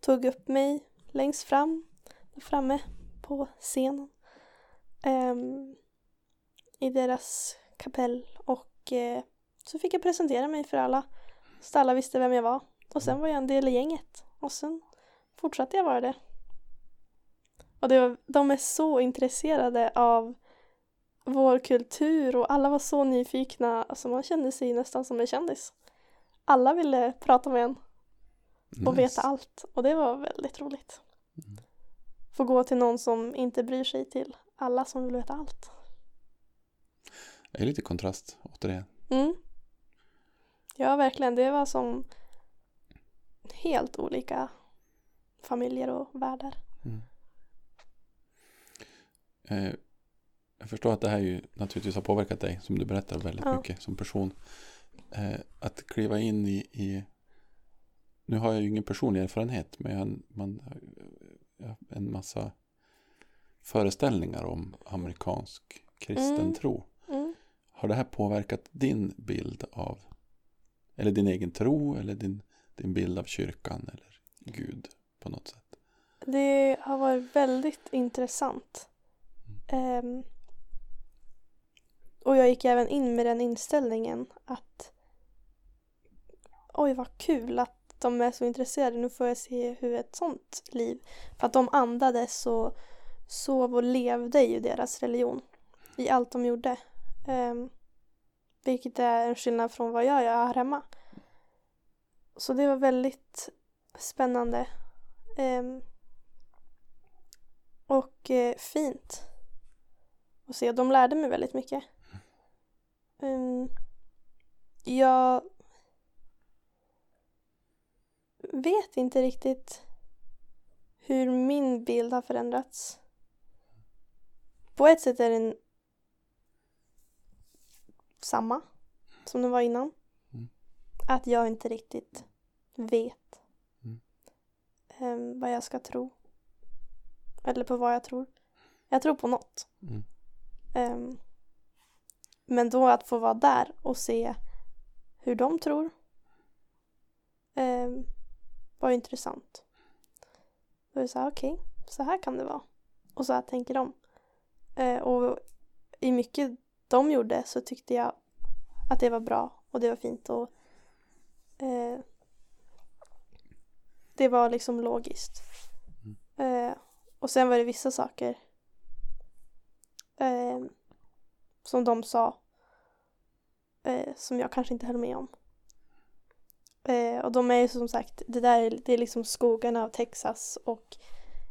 tog upp mig längst fram, där framme på scenen. ehm, I deras kapell och eh, så fick jag presentera mig för alla. Så alla visste vem jag var. Och sen var jag en del i gänget. Och sen fortsatte jag vara det. Och det var, de är så intresserade av vår kultur och alla var så nyfikna. Alltså man kände sig nästan som en kändis. Alla ville prata med en och veta allt. Och det var väldigt roligt. Få gå till någon som inte bryr sig till alla som vill veta allt. Det är lite kontrast återigen. Mm. Ja, verkligen. Det var som helt olika familjer och världar. Eh, jag förstår att det här ju naturligtvis har påverkat dig som du berättar väldigt Ja. mycket som person. Eh, att kliva in i, i nu har jag ju ingen personlig erfarenhet men jag, har en- man, jag har en massa föreställningar om amerikansk kristen Mm. tro. Mm. Har det här påverkat din bild av eller din egen tro eller din, din bild av kyrkan eller Gud på något sätt? Det har varit väldigt intressant. Um, och jag gick även in med den inställningen att oj vad kul att de är så intresserade. Nu får jag se hur ett sånt liv. För att de andades och sov och levde ju deras religion i allt de gjorde. Um, vilket är en skillnad från vad jag gör här hemma. Så det var väldigt spännande. Um, och eh, fint att se. De lärde mig väldigt mycket. Mm, jag vet inte riktigt hur min bild har förändrats. På ett sätt är den samma som den var innan. Mm. Att jag inte riktigt vet Mm. em, vad jag ska tro. Eller på vad jag tror. Jag tror på något. Mm. Em, men då att få vara där och se hur de tror em, var intressant. Då är det så här, okej, så här kan det vara. Och så här tänker de. Eh, och i mycket de gjorde så tyckte jag att det var bra och det var fint och eh, det var liksom logiskt. Eh, och sen var det vissa saker eh, som de sa eh, som jag kanske inte höll med om. Eh, och de är ju som sagt, det där är, det är liksom skogarna av Texas och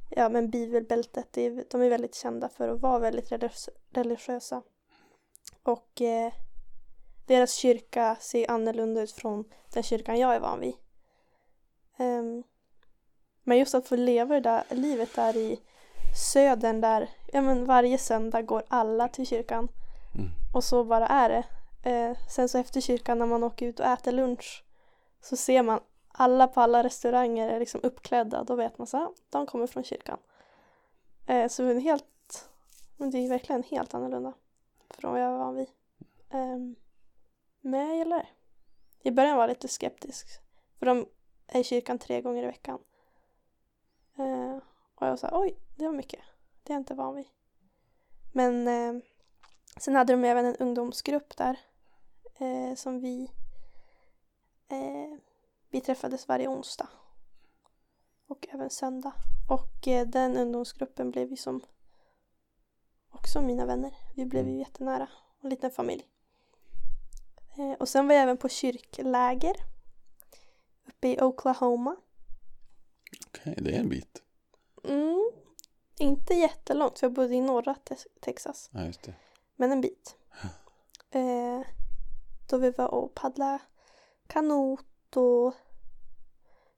ja men bibelbältet, det är, de är väldigt kända för att vara väldigt religiösa. Och eh, deras kyrka ser annorlunda ut från den kyrkan jag är van vid. Ehm, men just att få leva det där livet där i södern där ja, men varje söndag går alla till kyrkan. Mm. Och så bara är det. Eh, sen så efter kyrkan när man åker ut och äter lunch så ser man alla på alla restauranger är liksom uppklädda. Då vet man så här, de kommer från kyrkan. Eh, så det är helt, men det är verkligen helt annorlunda från vad jag var van vid. Ehm, men jag gillar det. I början var jag lite skeptisk. För de är i kyrkan tre gånger i veckan. Eh, och jag var så här, oj, det var mycket. Det är jag inte van vid. Men eh, sen hade de även en ungdomsgrupp där. Eh, som vi eh, vi träffades varje onsdag. Och även söndag. Och eh, den ungdomsgruppen blev ju som också mina vänner. Vi blev ju jättenära. En liten familj. Eh, och sen var jag även på kyrkläger. Uppe i Oklahoma. Okej, det är en bit. Mm, inte jättelångt för jag bodde i norra Te- Texas. Ja, just det. Men en bit. Eh, då vi var och paddlade kanot och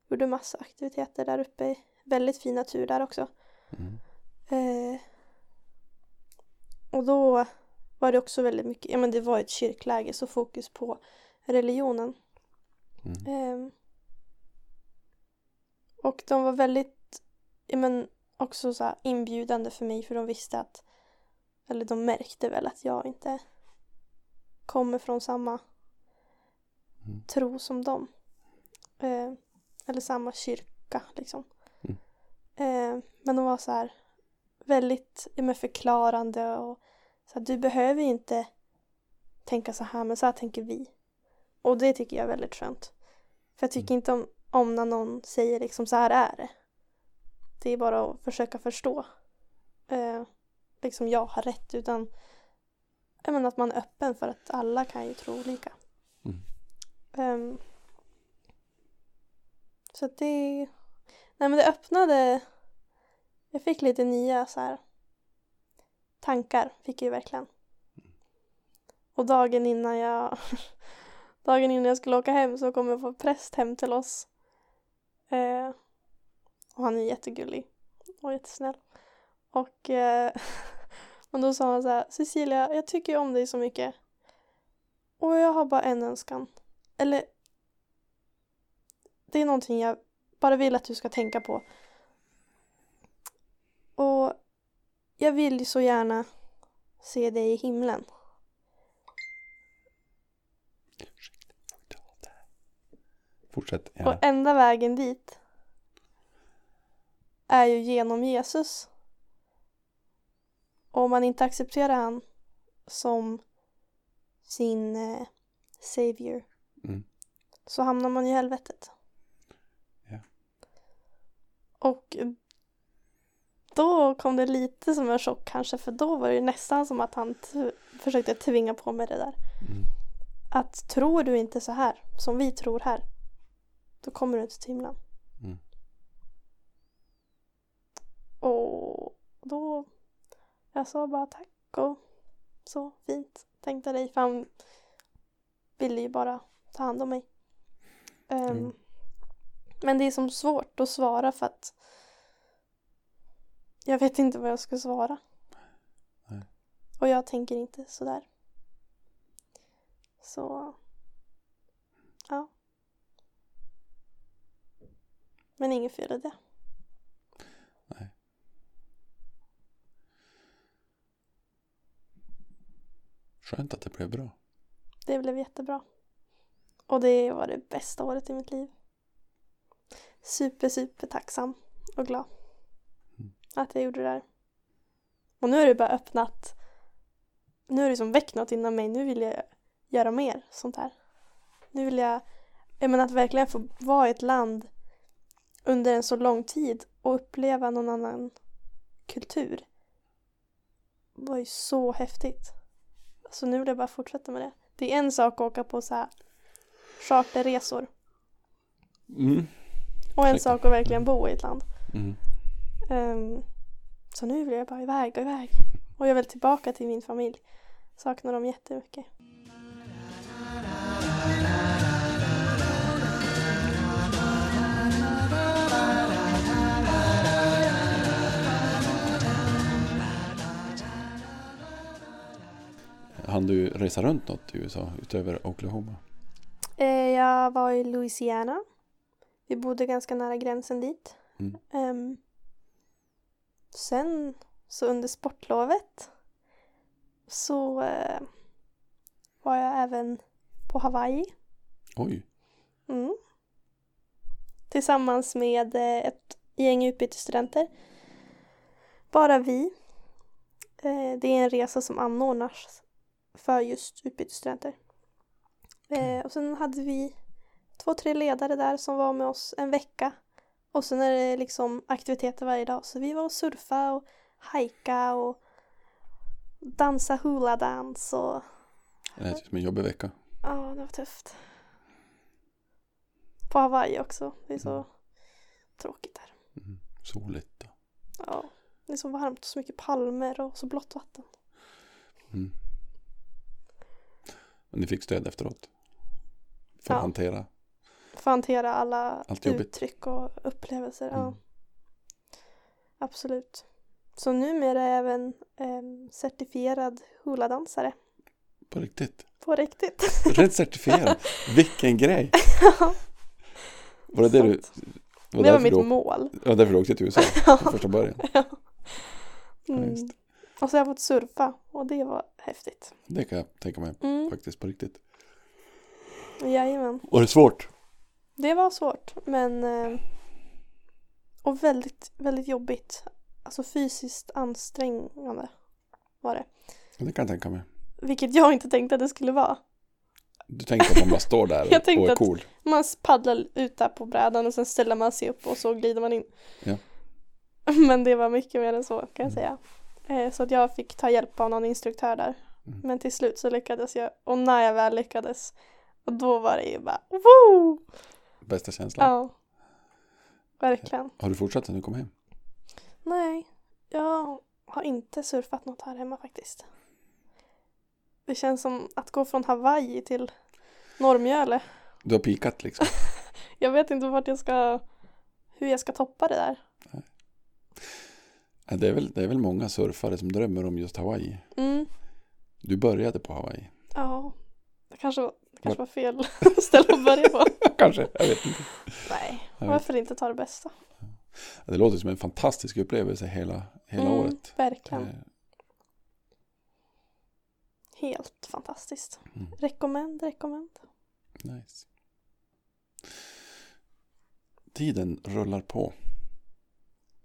gjorde massa aktiviteter där uppe. Väldigt fin natur där också. Mm. Eh, och då var det också väldigt mycket, ja men det var ett kyrkläge så fokus på religionen. Mm. Eh, och de var väldigt, ja men också så inbjudande för mig för de visste att, eller de märkte väl att jag inte kommer från samma Mm. tro som dem. Eh, eller samma kyrka liksom. Mm. Eh, men de var så här väldigt men förklarande och så här, du behöver inte tänka så här men så här tänker vi. Och det tycker jag är väldigt skönt. För jag tycker inte om, om när någon säger liksom så här är det. Det är bara att försöka förstå. Eh, liksom jag har rätt utan jag menar att man är öppen för att alla kan ju tro olika. Mm. Ehm, så att det... Nej men det öppnade... Jag fick lite nya så här tankar, fick jag ju verkligen. Och dagen innan jag... dagen innan jag skulle åka hem så kom jag få präst hem till oss. Eh, och han är jättegullig och jättesnäll. Och eh, men då sa han så här, Cecilia, jag tycker om dig så mycket. Och jag har bara en önskan. Eller det är någonting jag bara vill att du ska tänka på. Och jag vill ju så gärna se dig i himlen. Fortsätt gärna. Och enda vägen dit är ju genom Jesus. Och om man inte accepterar han som sin eh, savior Mm. så hamnar man i helvetet. Ja. Och då kom det lite som en chock kanske för då var det nästan som att han försökte tvinga på mig det där. Mm. Att tror du inte så här som vi tror här då kommer du inte till himlen. Mm. Och då jag sa bara tack och så fint tänkte dig för han ville ju bara ta hand om mig. Ehm, Mm. Men det är som svårt att svara för att jag vet inte vad jag ska svara. Nej. Och jag tänker inte sådär. Så ja. Men inget fel i det. Nej. Skönt att det blev bra. Det blev jättebra. Och det var det bästa året i mitt liv. Super, super tacksam och glad. Mm. Att jag gjorde det där. Och nu är det bara öppnat. Nu är det som väckt något inom mig. Nu vill jag göra mer sånt här. Nu vill jag, jag menar att verkligen få vara i ett land under en så lång tid och uppleva någon annan kultur. Det var ju så häftigt. Så nu vill jag bara fortsätta med det. Det är en sak att åka på så här charterresor Mm. och en Ursäkta. sak att verkligen bo i ett land. Mm. Ehm, så nu vill jag bara iväg och iväg. Och jag vill tillbaka till min familj. Saknar dem jättemycket. Han du resa runt något i USA utöver Oklahoma? Eh, jag var i Louisiana. Vi bodde ganska nära gränsen dit. Mm. Ehm, sen så under sportlovet så eh, var jag även på Hawaii. Oj, Mm. Tillsammans med eh, ett gäng utbytesstudenter. Bara vi. Det är en resa som anordnas för just utbytesstudenter. Eh, Och sen hade vi två, tre ledare där som var med oss en vecka. Och sen är det liksom aktiviteter varje dag. Så vi var och surfa och hajka och dansa hula-dans och det lät som en jobbig vecka. Ja, det var tufft. På Hawaii också. Det är så tråkigt där. Mm. Soligt. då. Ja, det är så varmt och så mycket palmer och så blått vatten. Mm. Ni fick stöd efteråt? För att Ja. hantera? För att hantera alla Allt uttryck och upplevelser. Ja, Mm. absolut. Så numera är jag även em, certifierad hula-dansare. På riktigt? På riktigt. Rätt certifierad? Vilken grej! Var det det du... Var det var mitt du, mål. det var därför du åkte till USA från första början? Ja, Mm. just. Och så har jag fått surfa och det var häftigt. Det kan jag tänka mig Mm. faktiskt på riktigt. Jajamän. Var det svårt? Det var svårt men eh, och väldigt, väldigt jobbigt. Alltså fysiskt ansträngande var det. Det kan jag tänka mig. Vilket jag inte tänkte att det skulle vara. Du tänkte att man bara står där Jag och, tänkte och är att- cool? Man paddlar ut där på brädan och sen ställer man sig upp och så glider man in. Ja. Men det var mycket mer än så kan jag säga. Eh, Så att jag fick ta hjälp av någon instruktör där. Mm. Men till slut så lyckades jag. Och när jag väl lyckades. Och då var det ju bara woo! Bästa känslan? Ja. Verkligen. Har du fortsatt när du kom hem? Nej, jag har inte surfat något här hemma faktiskt. Det känns som att gå från Hawaii till Norrmjöle. Du har pikat liksom? Jag vet inte vart jag ska, hur jag ska toppa det där. Ja, Det är, väl, det är väl många surfare som drömmer om just Hawaii. Mm, Du började på Hawaii. ja, det kanske, var- det kanske var fel ställe att börja på. Kanske, jag vet inte. Nej, varför inte ta det bästa? Det låter som en fantastisk upplevelse hela, hela Mm, året. Verkligen, Eh, helt fantastiskt. Mm. Rekommend, rekommend. Nice. Tiden rullar på.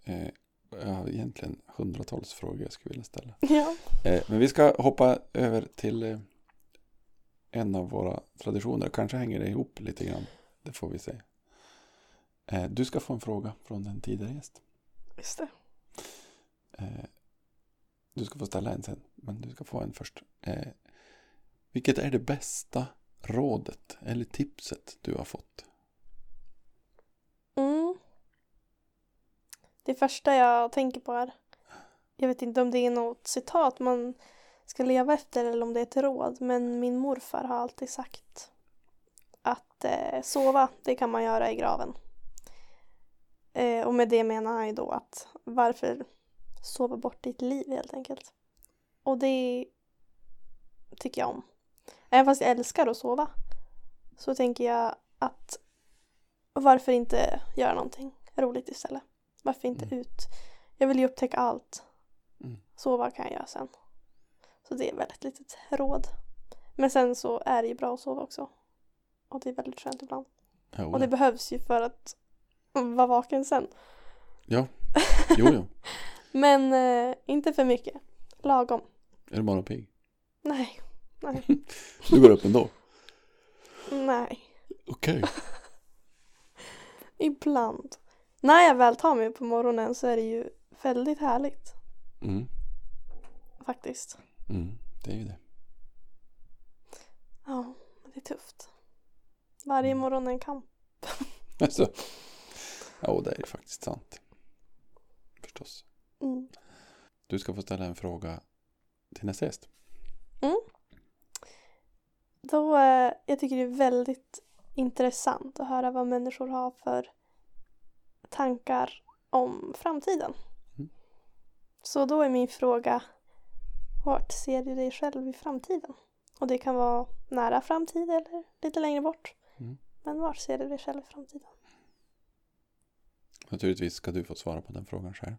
Eh, jag har egentligen hundratals frågor jag skulle vilja ställa. Ja, Eh, men vi ska hoppa över till eh, en av våra traditioner. Kanske hänger det ihop lite grann. Det får vi se. Eh, du ska få en fråga från en tidigare gäst. just det. Du ska få ställa en sen, men du ska få en först. Vilket är det bästa rådet eller tipset du har fått? Mm. Det första jag tänker på är, jag vet inte om det är något citat man ska leva efter eller om det är ett råd, men min morfar har alltid sagt att eh, sova, det kan man göra i graven. Eh, och med det menar han ju då att varför sova bort ditt liv helt enkelt. Och det tycker jag om. Även fast jag älskar att sova så tänker jag att varför inte göra någonting roligt istället? Varför inte Mm. ut? Jag vill ju upptäcka allt. Mm. Sova kan jag göra sen. Så det är väl ett litet råd. Men sen så är det ju bra att sova också. Och det är väldigt skönt ibland. Ja, Och det behövs ju för att vara vaken sen. ja. jo, jo. Men eh, inte för mycket. Lagom. Är du bara pigg? Nej. Nej. Du går upp ändå? Nej. Okej. Ibland. När jag väl tar mig på morgonen så är det ju väldigt härligt. Mm. Faktiskt. Mm. Det är ju det. Ja, det är tufft. Varje Mm. morgon är en kamp. Alltså. Ja, det är faktiskt sant. Förstås. Mm. Du ska få ställa en fråga till nästa gäst. Då, eh, jag tycker det är väldigt intressant att höra vad människor har för tankar om framtiden. Mm. Så då är min fråga, vart ser du dig själv i framtiden? Och det kan vara nära framtid eller lite längre bort. Mm. Men vart ser du dig själv i framtiden? Naturligtvis ska du få svara på den frågan själv.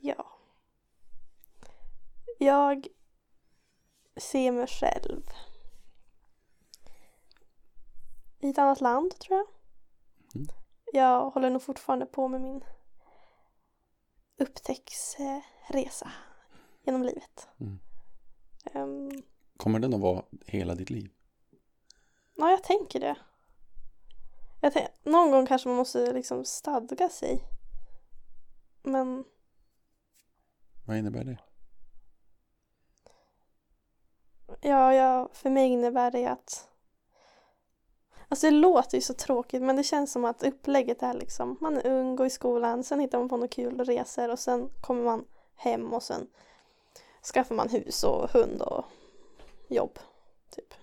Ja. Jag ser mig själv i ett annat land tror jag. Mm. Jag håller nog fortfarande på med min upptäcktsresa genom livet. Mm. Ehm, Kommer den att vara hela ditt liv? ja, jag tänker det. Jag tän- någon gång kanske man måste liksom stadga sig. Men Vad innebär det? Ja, ja, för mig innebär det att Alltså det låter ju så tråkigt men det känns som att upplägget är liksom man är ung, går i skolan, sen hittar man på något kul, reser och sen kommer man hem och sen skaffar man hus och hund och jobb. Typ.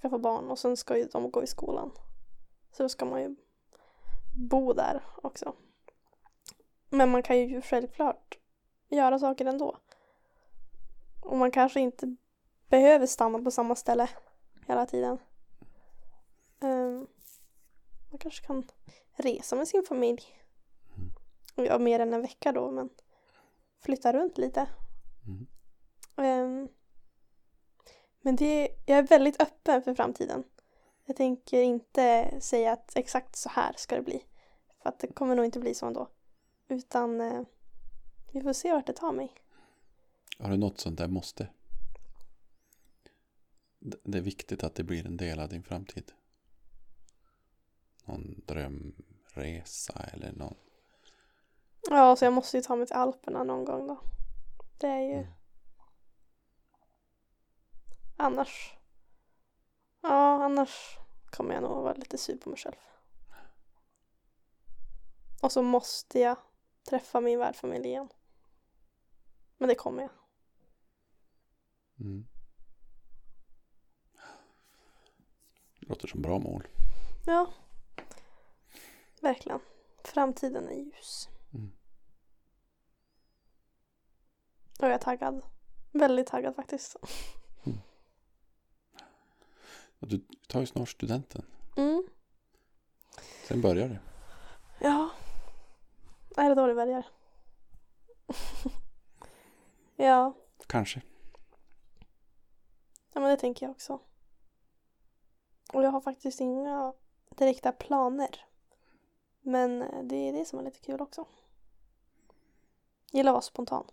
Skaffa barn och sen ska ju de gå i skolan. Så då ska man ju bo där också. Men man kan ju självklart göra saker ändå. Och man kanske inte behöver stanna på samma ställe hela tiden. Kanske kan resa med sin familj. Ja, mer än en vecka då, men flytta runt lite. Mm. Ehm, men det, jag är väldigt öppen för framtiden. Jag tänker inte säga att exakt så här ska det bli. För att det kommer nog inte bli så ändå. Utan eh, vi får se vart det tar mig. Har du något sånt där måste? Det är viktigt att det blir en del av din framtid. Någon drömresa eller någon. Ja, så jag måste ju ta mig till Alperna någon gång då. Det är ju... Mm. Annars... Ja, annars kommer jag nog vara lite sur på mig själv. Och så måste jag träffa min värdfamilj igen. Men det kommer jag. Mm. Låter som bra mål. Ja. Verkligen. Framtiden är ljus. Mm. Och jag är taggad. Väldigt taggad faktiskt. Och Du tar ju snart studenten. Mm. Sen börjar det. Ja. Är det då det börjar? ja. Kanske. ja, men det tänker jag också. Och jag har faktiskt inga direkta planer. Men eh, det är det som är lite kul också. Gillar att vara spontan.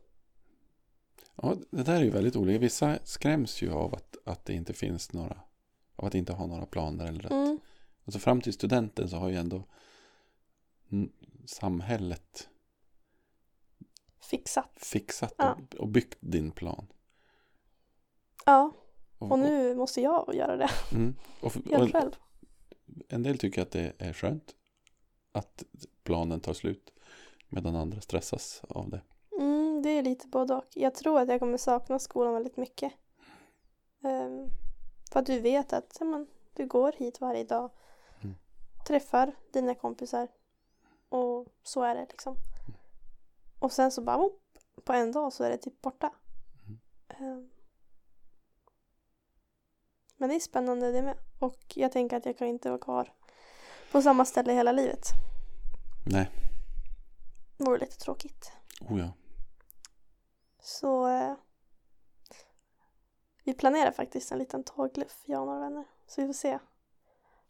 Ja, det där är ju väldigt olika. Vissa skräms ju av att, att det inte finns några, av att inte ha några planer eller att, Mm. alltså fram till studenten så har ju ändå samhället Fixat. fixat Ja. och, och byggt din plan. Ja, och nu måste jag göra det mm, och, helt och själv. en del tycker att det är skönt att planen tar slut medan andra stressas av det. Mm, det är lite både och. Jag tror att jag kommer sakna skolan väldigt mycket. Ehm, för att du vet att men, du går hit varje dag. Mm. Träffar dina kompisar. Och så är det liksom. Och sen så bara whoop, på en dag så är det typ borta. Mm. Ehm, men det är spännande det med. Och jag tänker att jag kan inte vara kvar på samma ställe hela livet. Nej, Det vore lite tråkigt. oh ja. Så eh, vi planerar faktiskt en liten tågluff, jag och några vänner. Så vi får se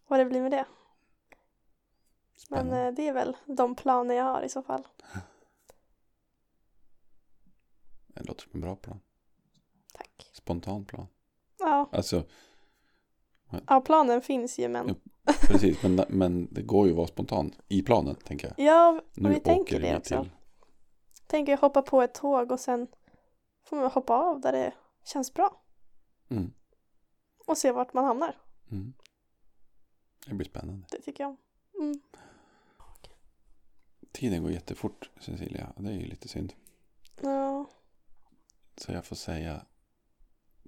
vad det blir med det. Men Spännande. eh, det är väl de planer jag har i så fall. Det låter som en bra plan. Tack. Spontan plan. Ja, Alltså, ja planen finns ju men Ja. Precis. Men, men det går ju att vara spontan i planen, tänker jag. ja, Nu vi tänker det också. till... Tänker jag hoppa på ett tåg och sen får man hoppa av där det känns bra. Mm, Och se vart man hamnar. mm. Det blir spännande. Det tycker jag. Mm. Tiden går jättefort, Cecilia. Det är ju lite synd. Ja, Så jag får säga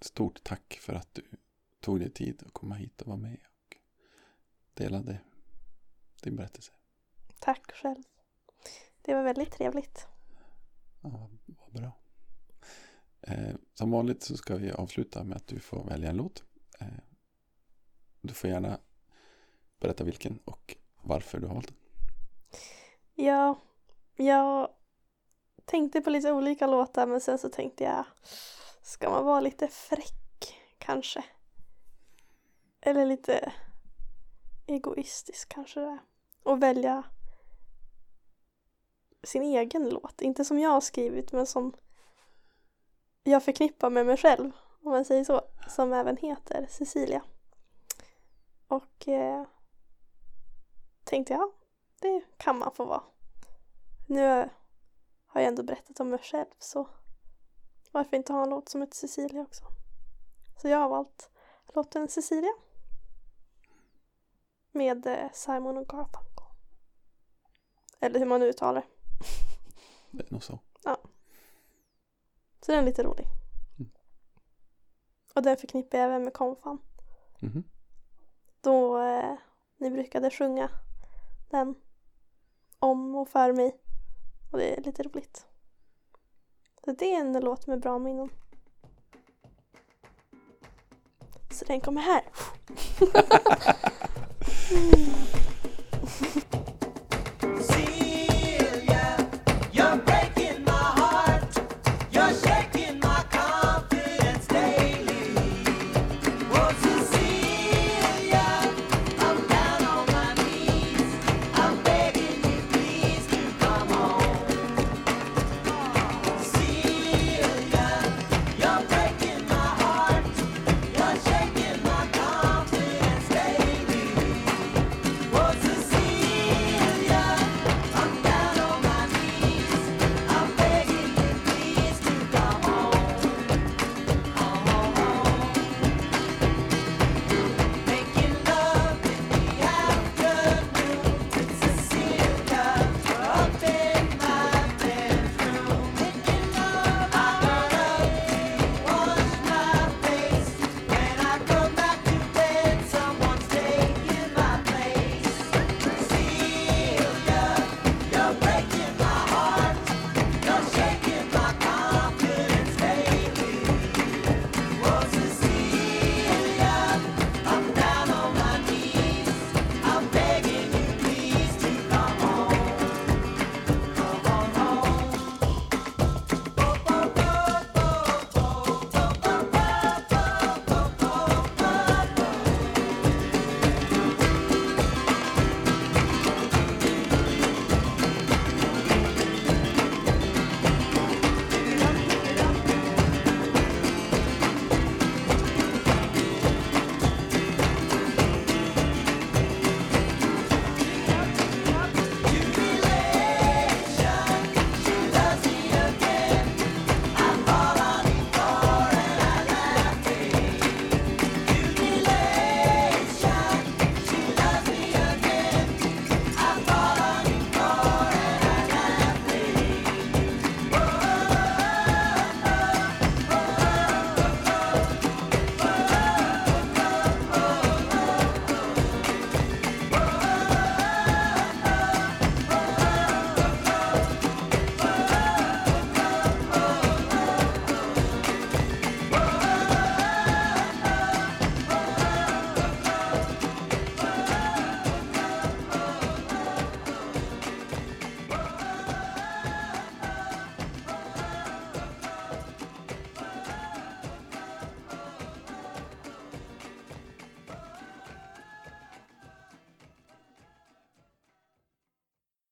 stort tack för att du tog dig tid att komma hit och vara med delade din berättelse. tack själv. Det var väldigt trevligt. Ja, vad, bra. Eh, som vanligt så ska vi avsluta med att du får välja en låt. Eh, du får gärna berätta vilken och varför du har valt den. Ja, jag tänkte på lite olika låtar men sen så tänkte jag Ska man vara lite fräck kanske? Eller lite egoistisk kanske det är. Och välja sin egen låt. Inte som jag har skrivit men som jag förknippar med mig själv. Om man säger så. Som även heter Cecilia. Och eh, tänkte jag, det kan man få vara. Nu har jag ändå berättat om mig själv så varför inte ha en låt som heter Cecilia också? Så jag har valt låten Cecilia. Med eh, Simon och Garfunkel. Eller hur man nu uttalar det. Är nog så. Så den är lite rolig. Mm. Och den förknippar jag även med konfan. Mhm. Då eh, ni brukade sjunga den om och för mig. Och det är lite roligt. Så det är en låt med bra minnen. Så den kommer här. Sim.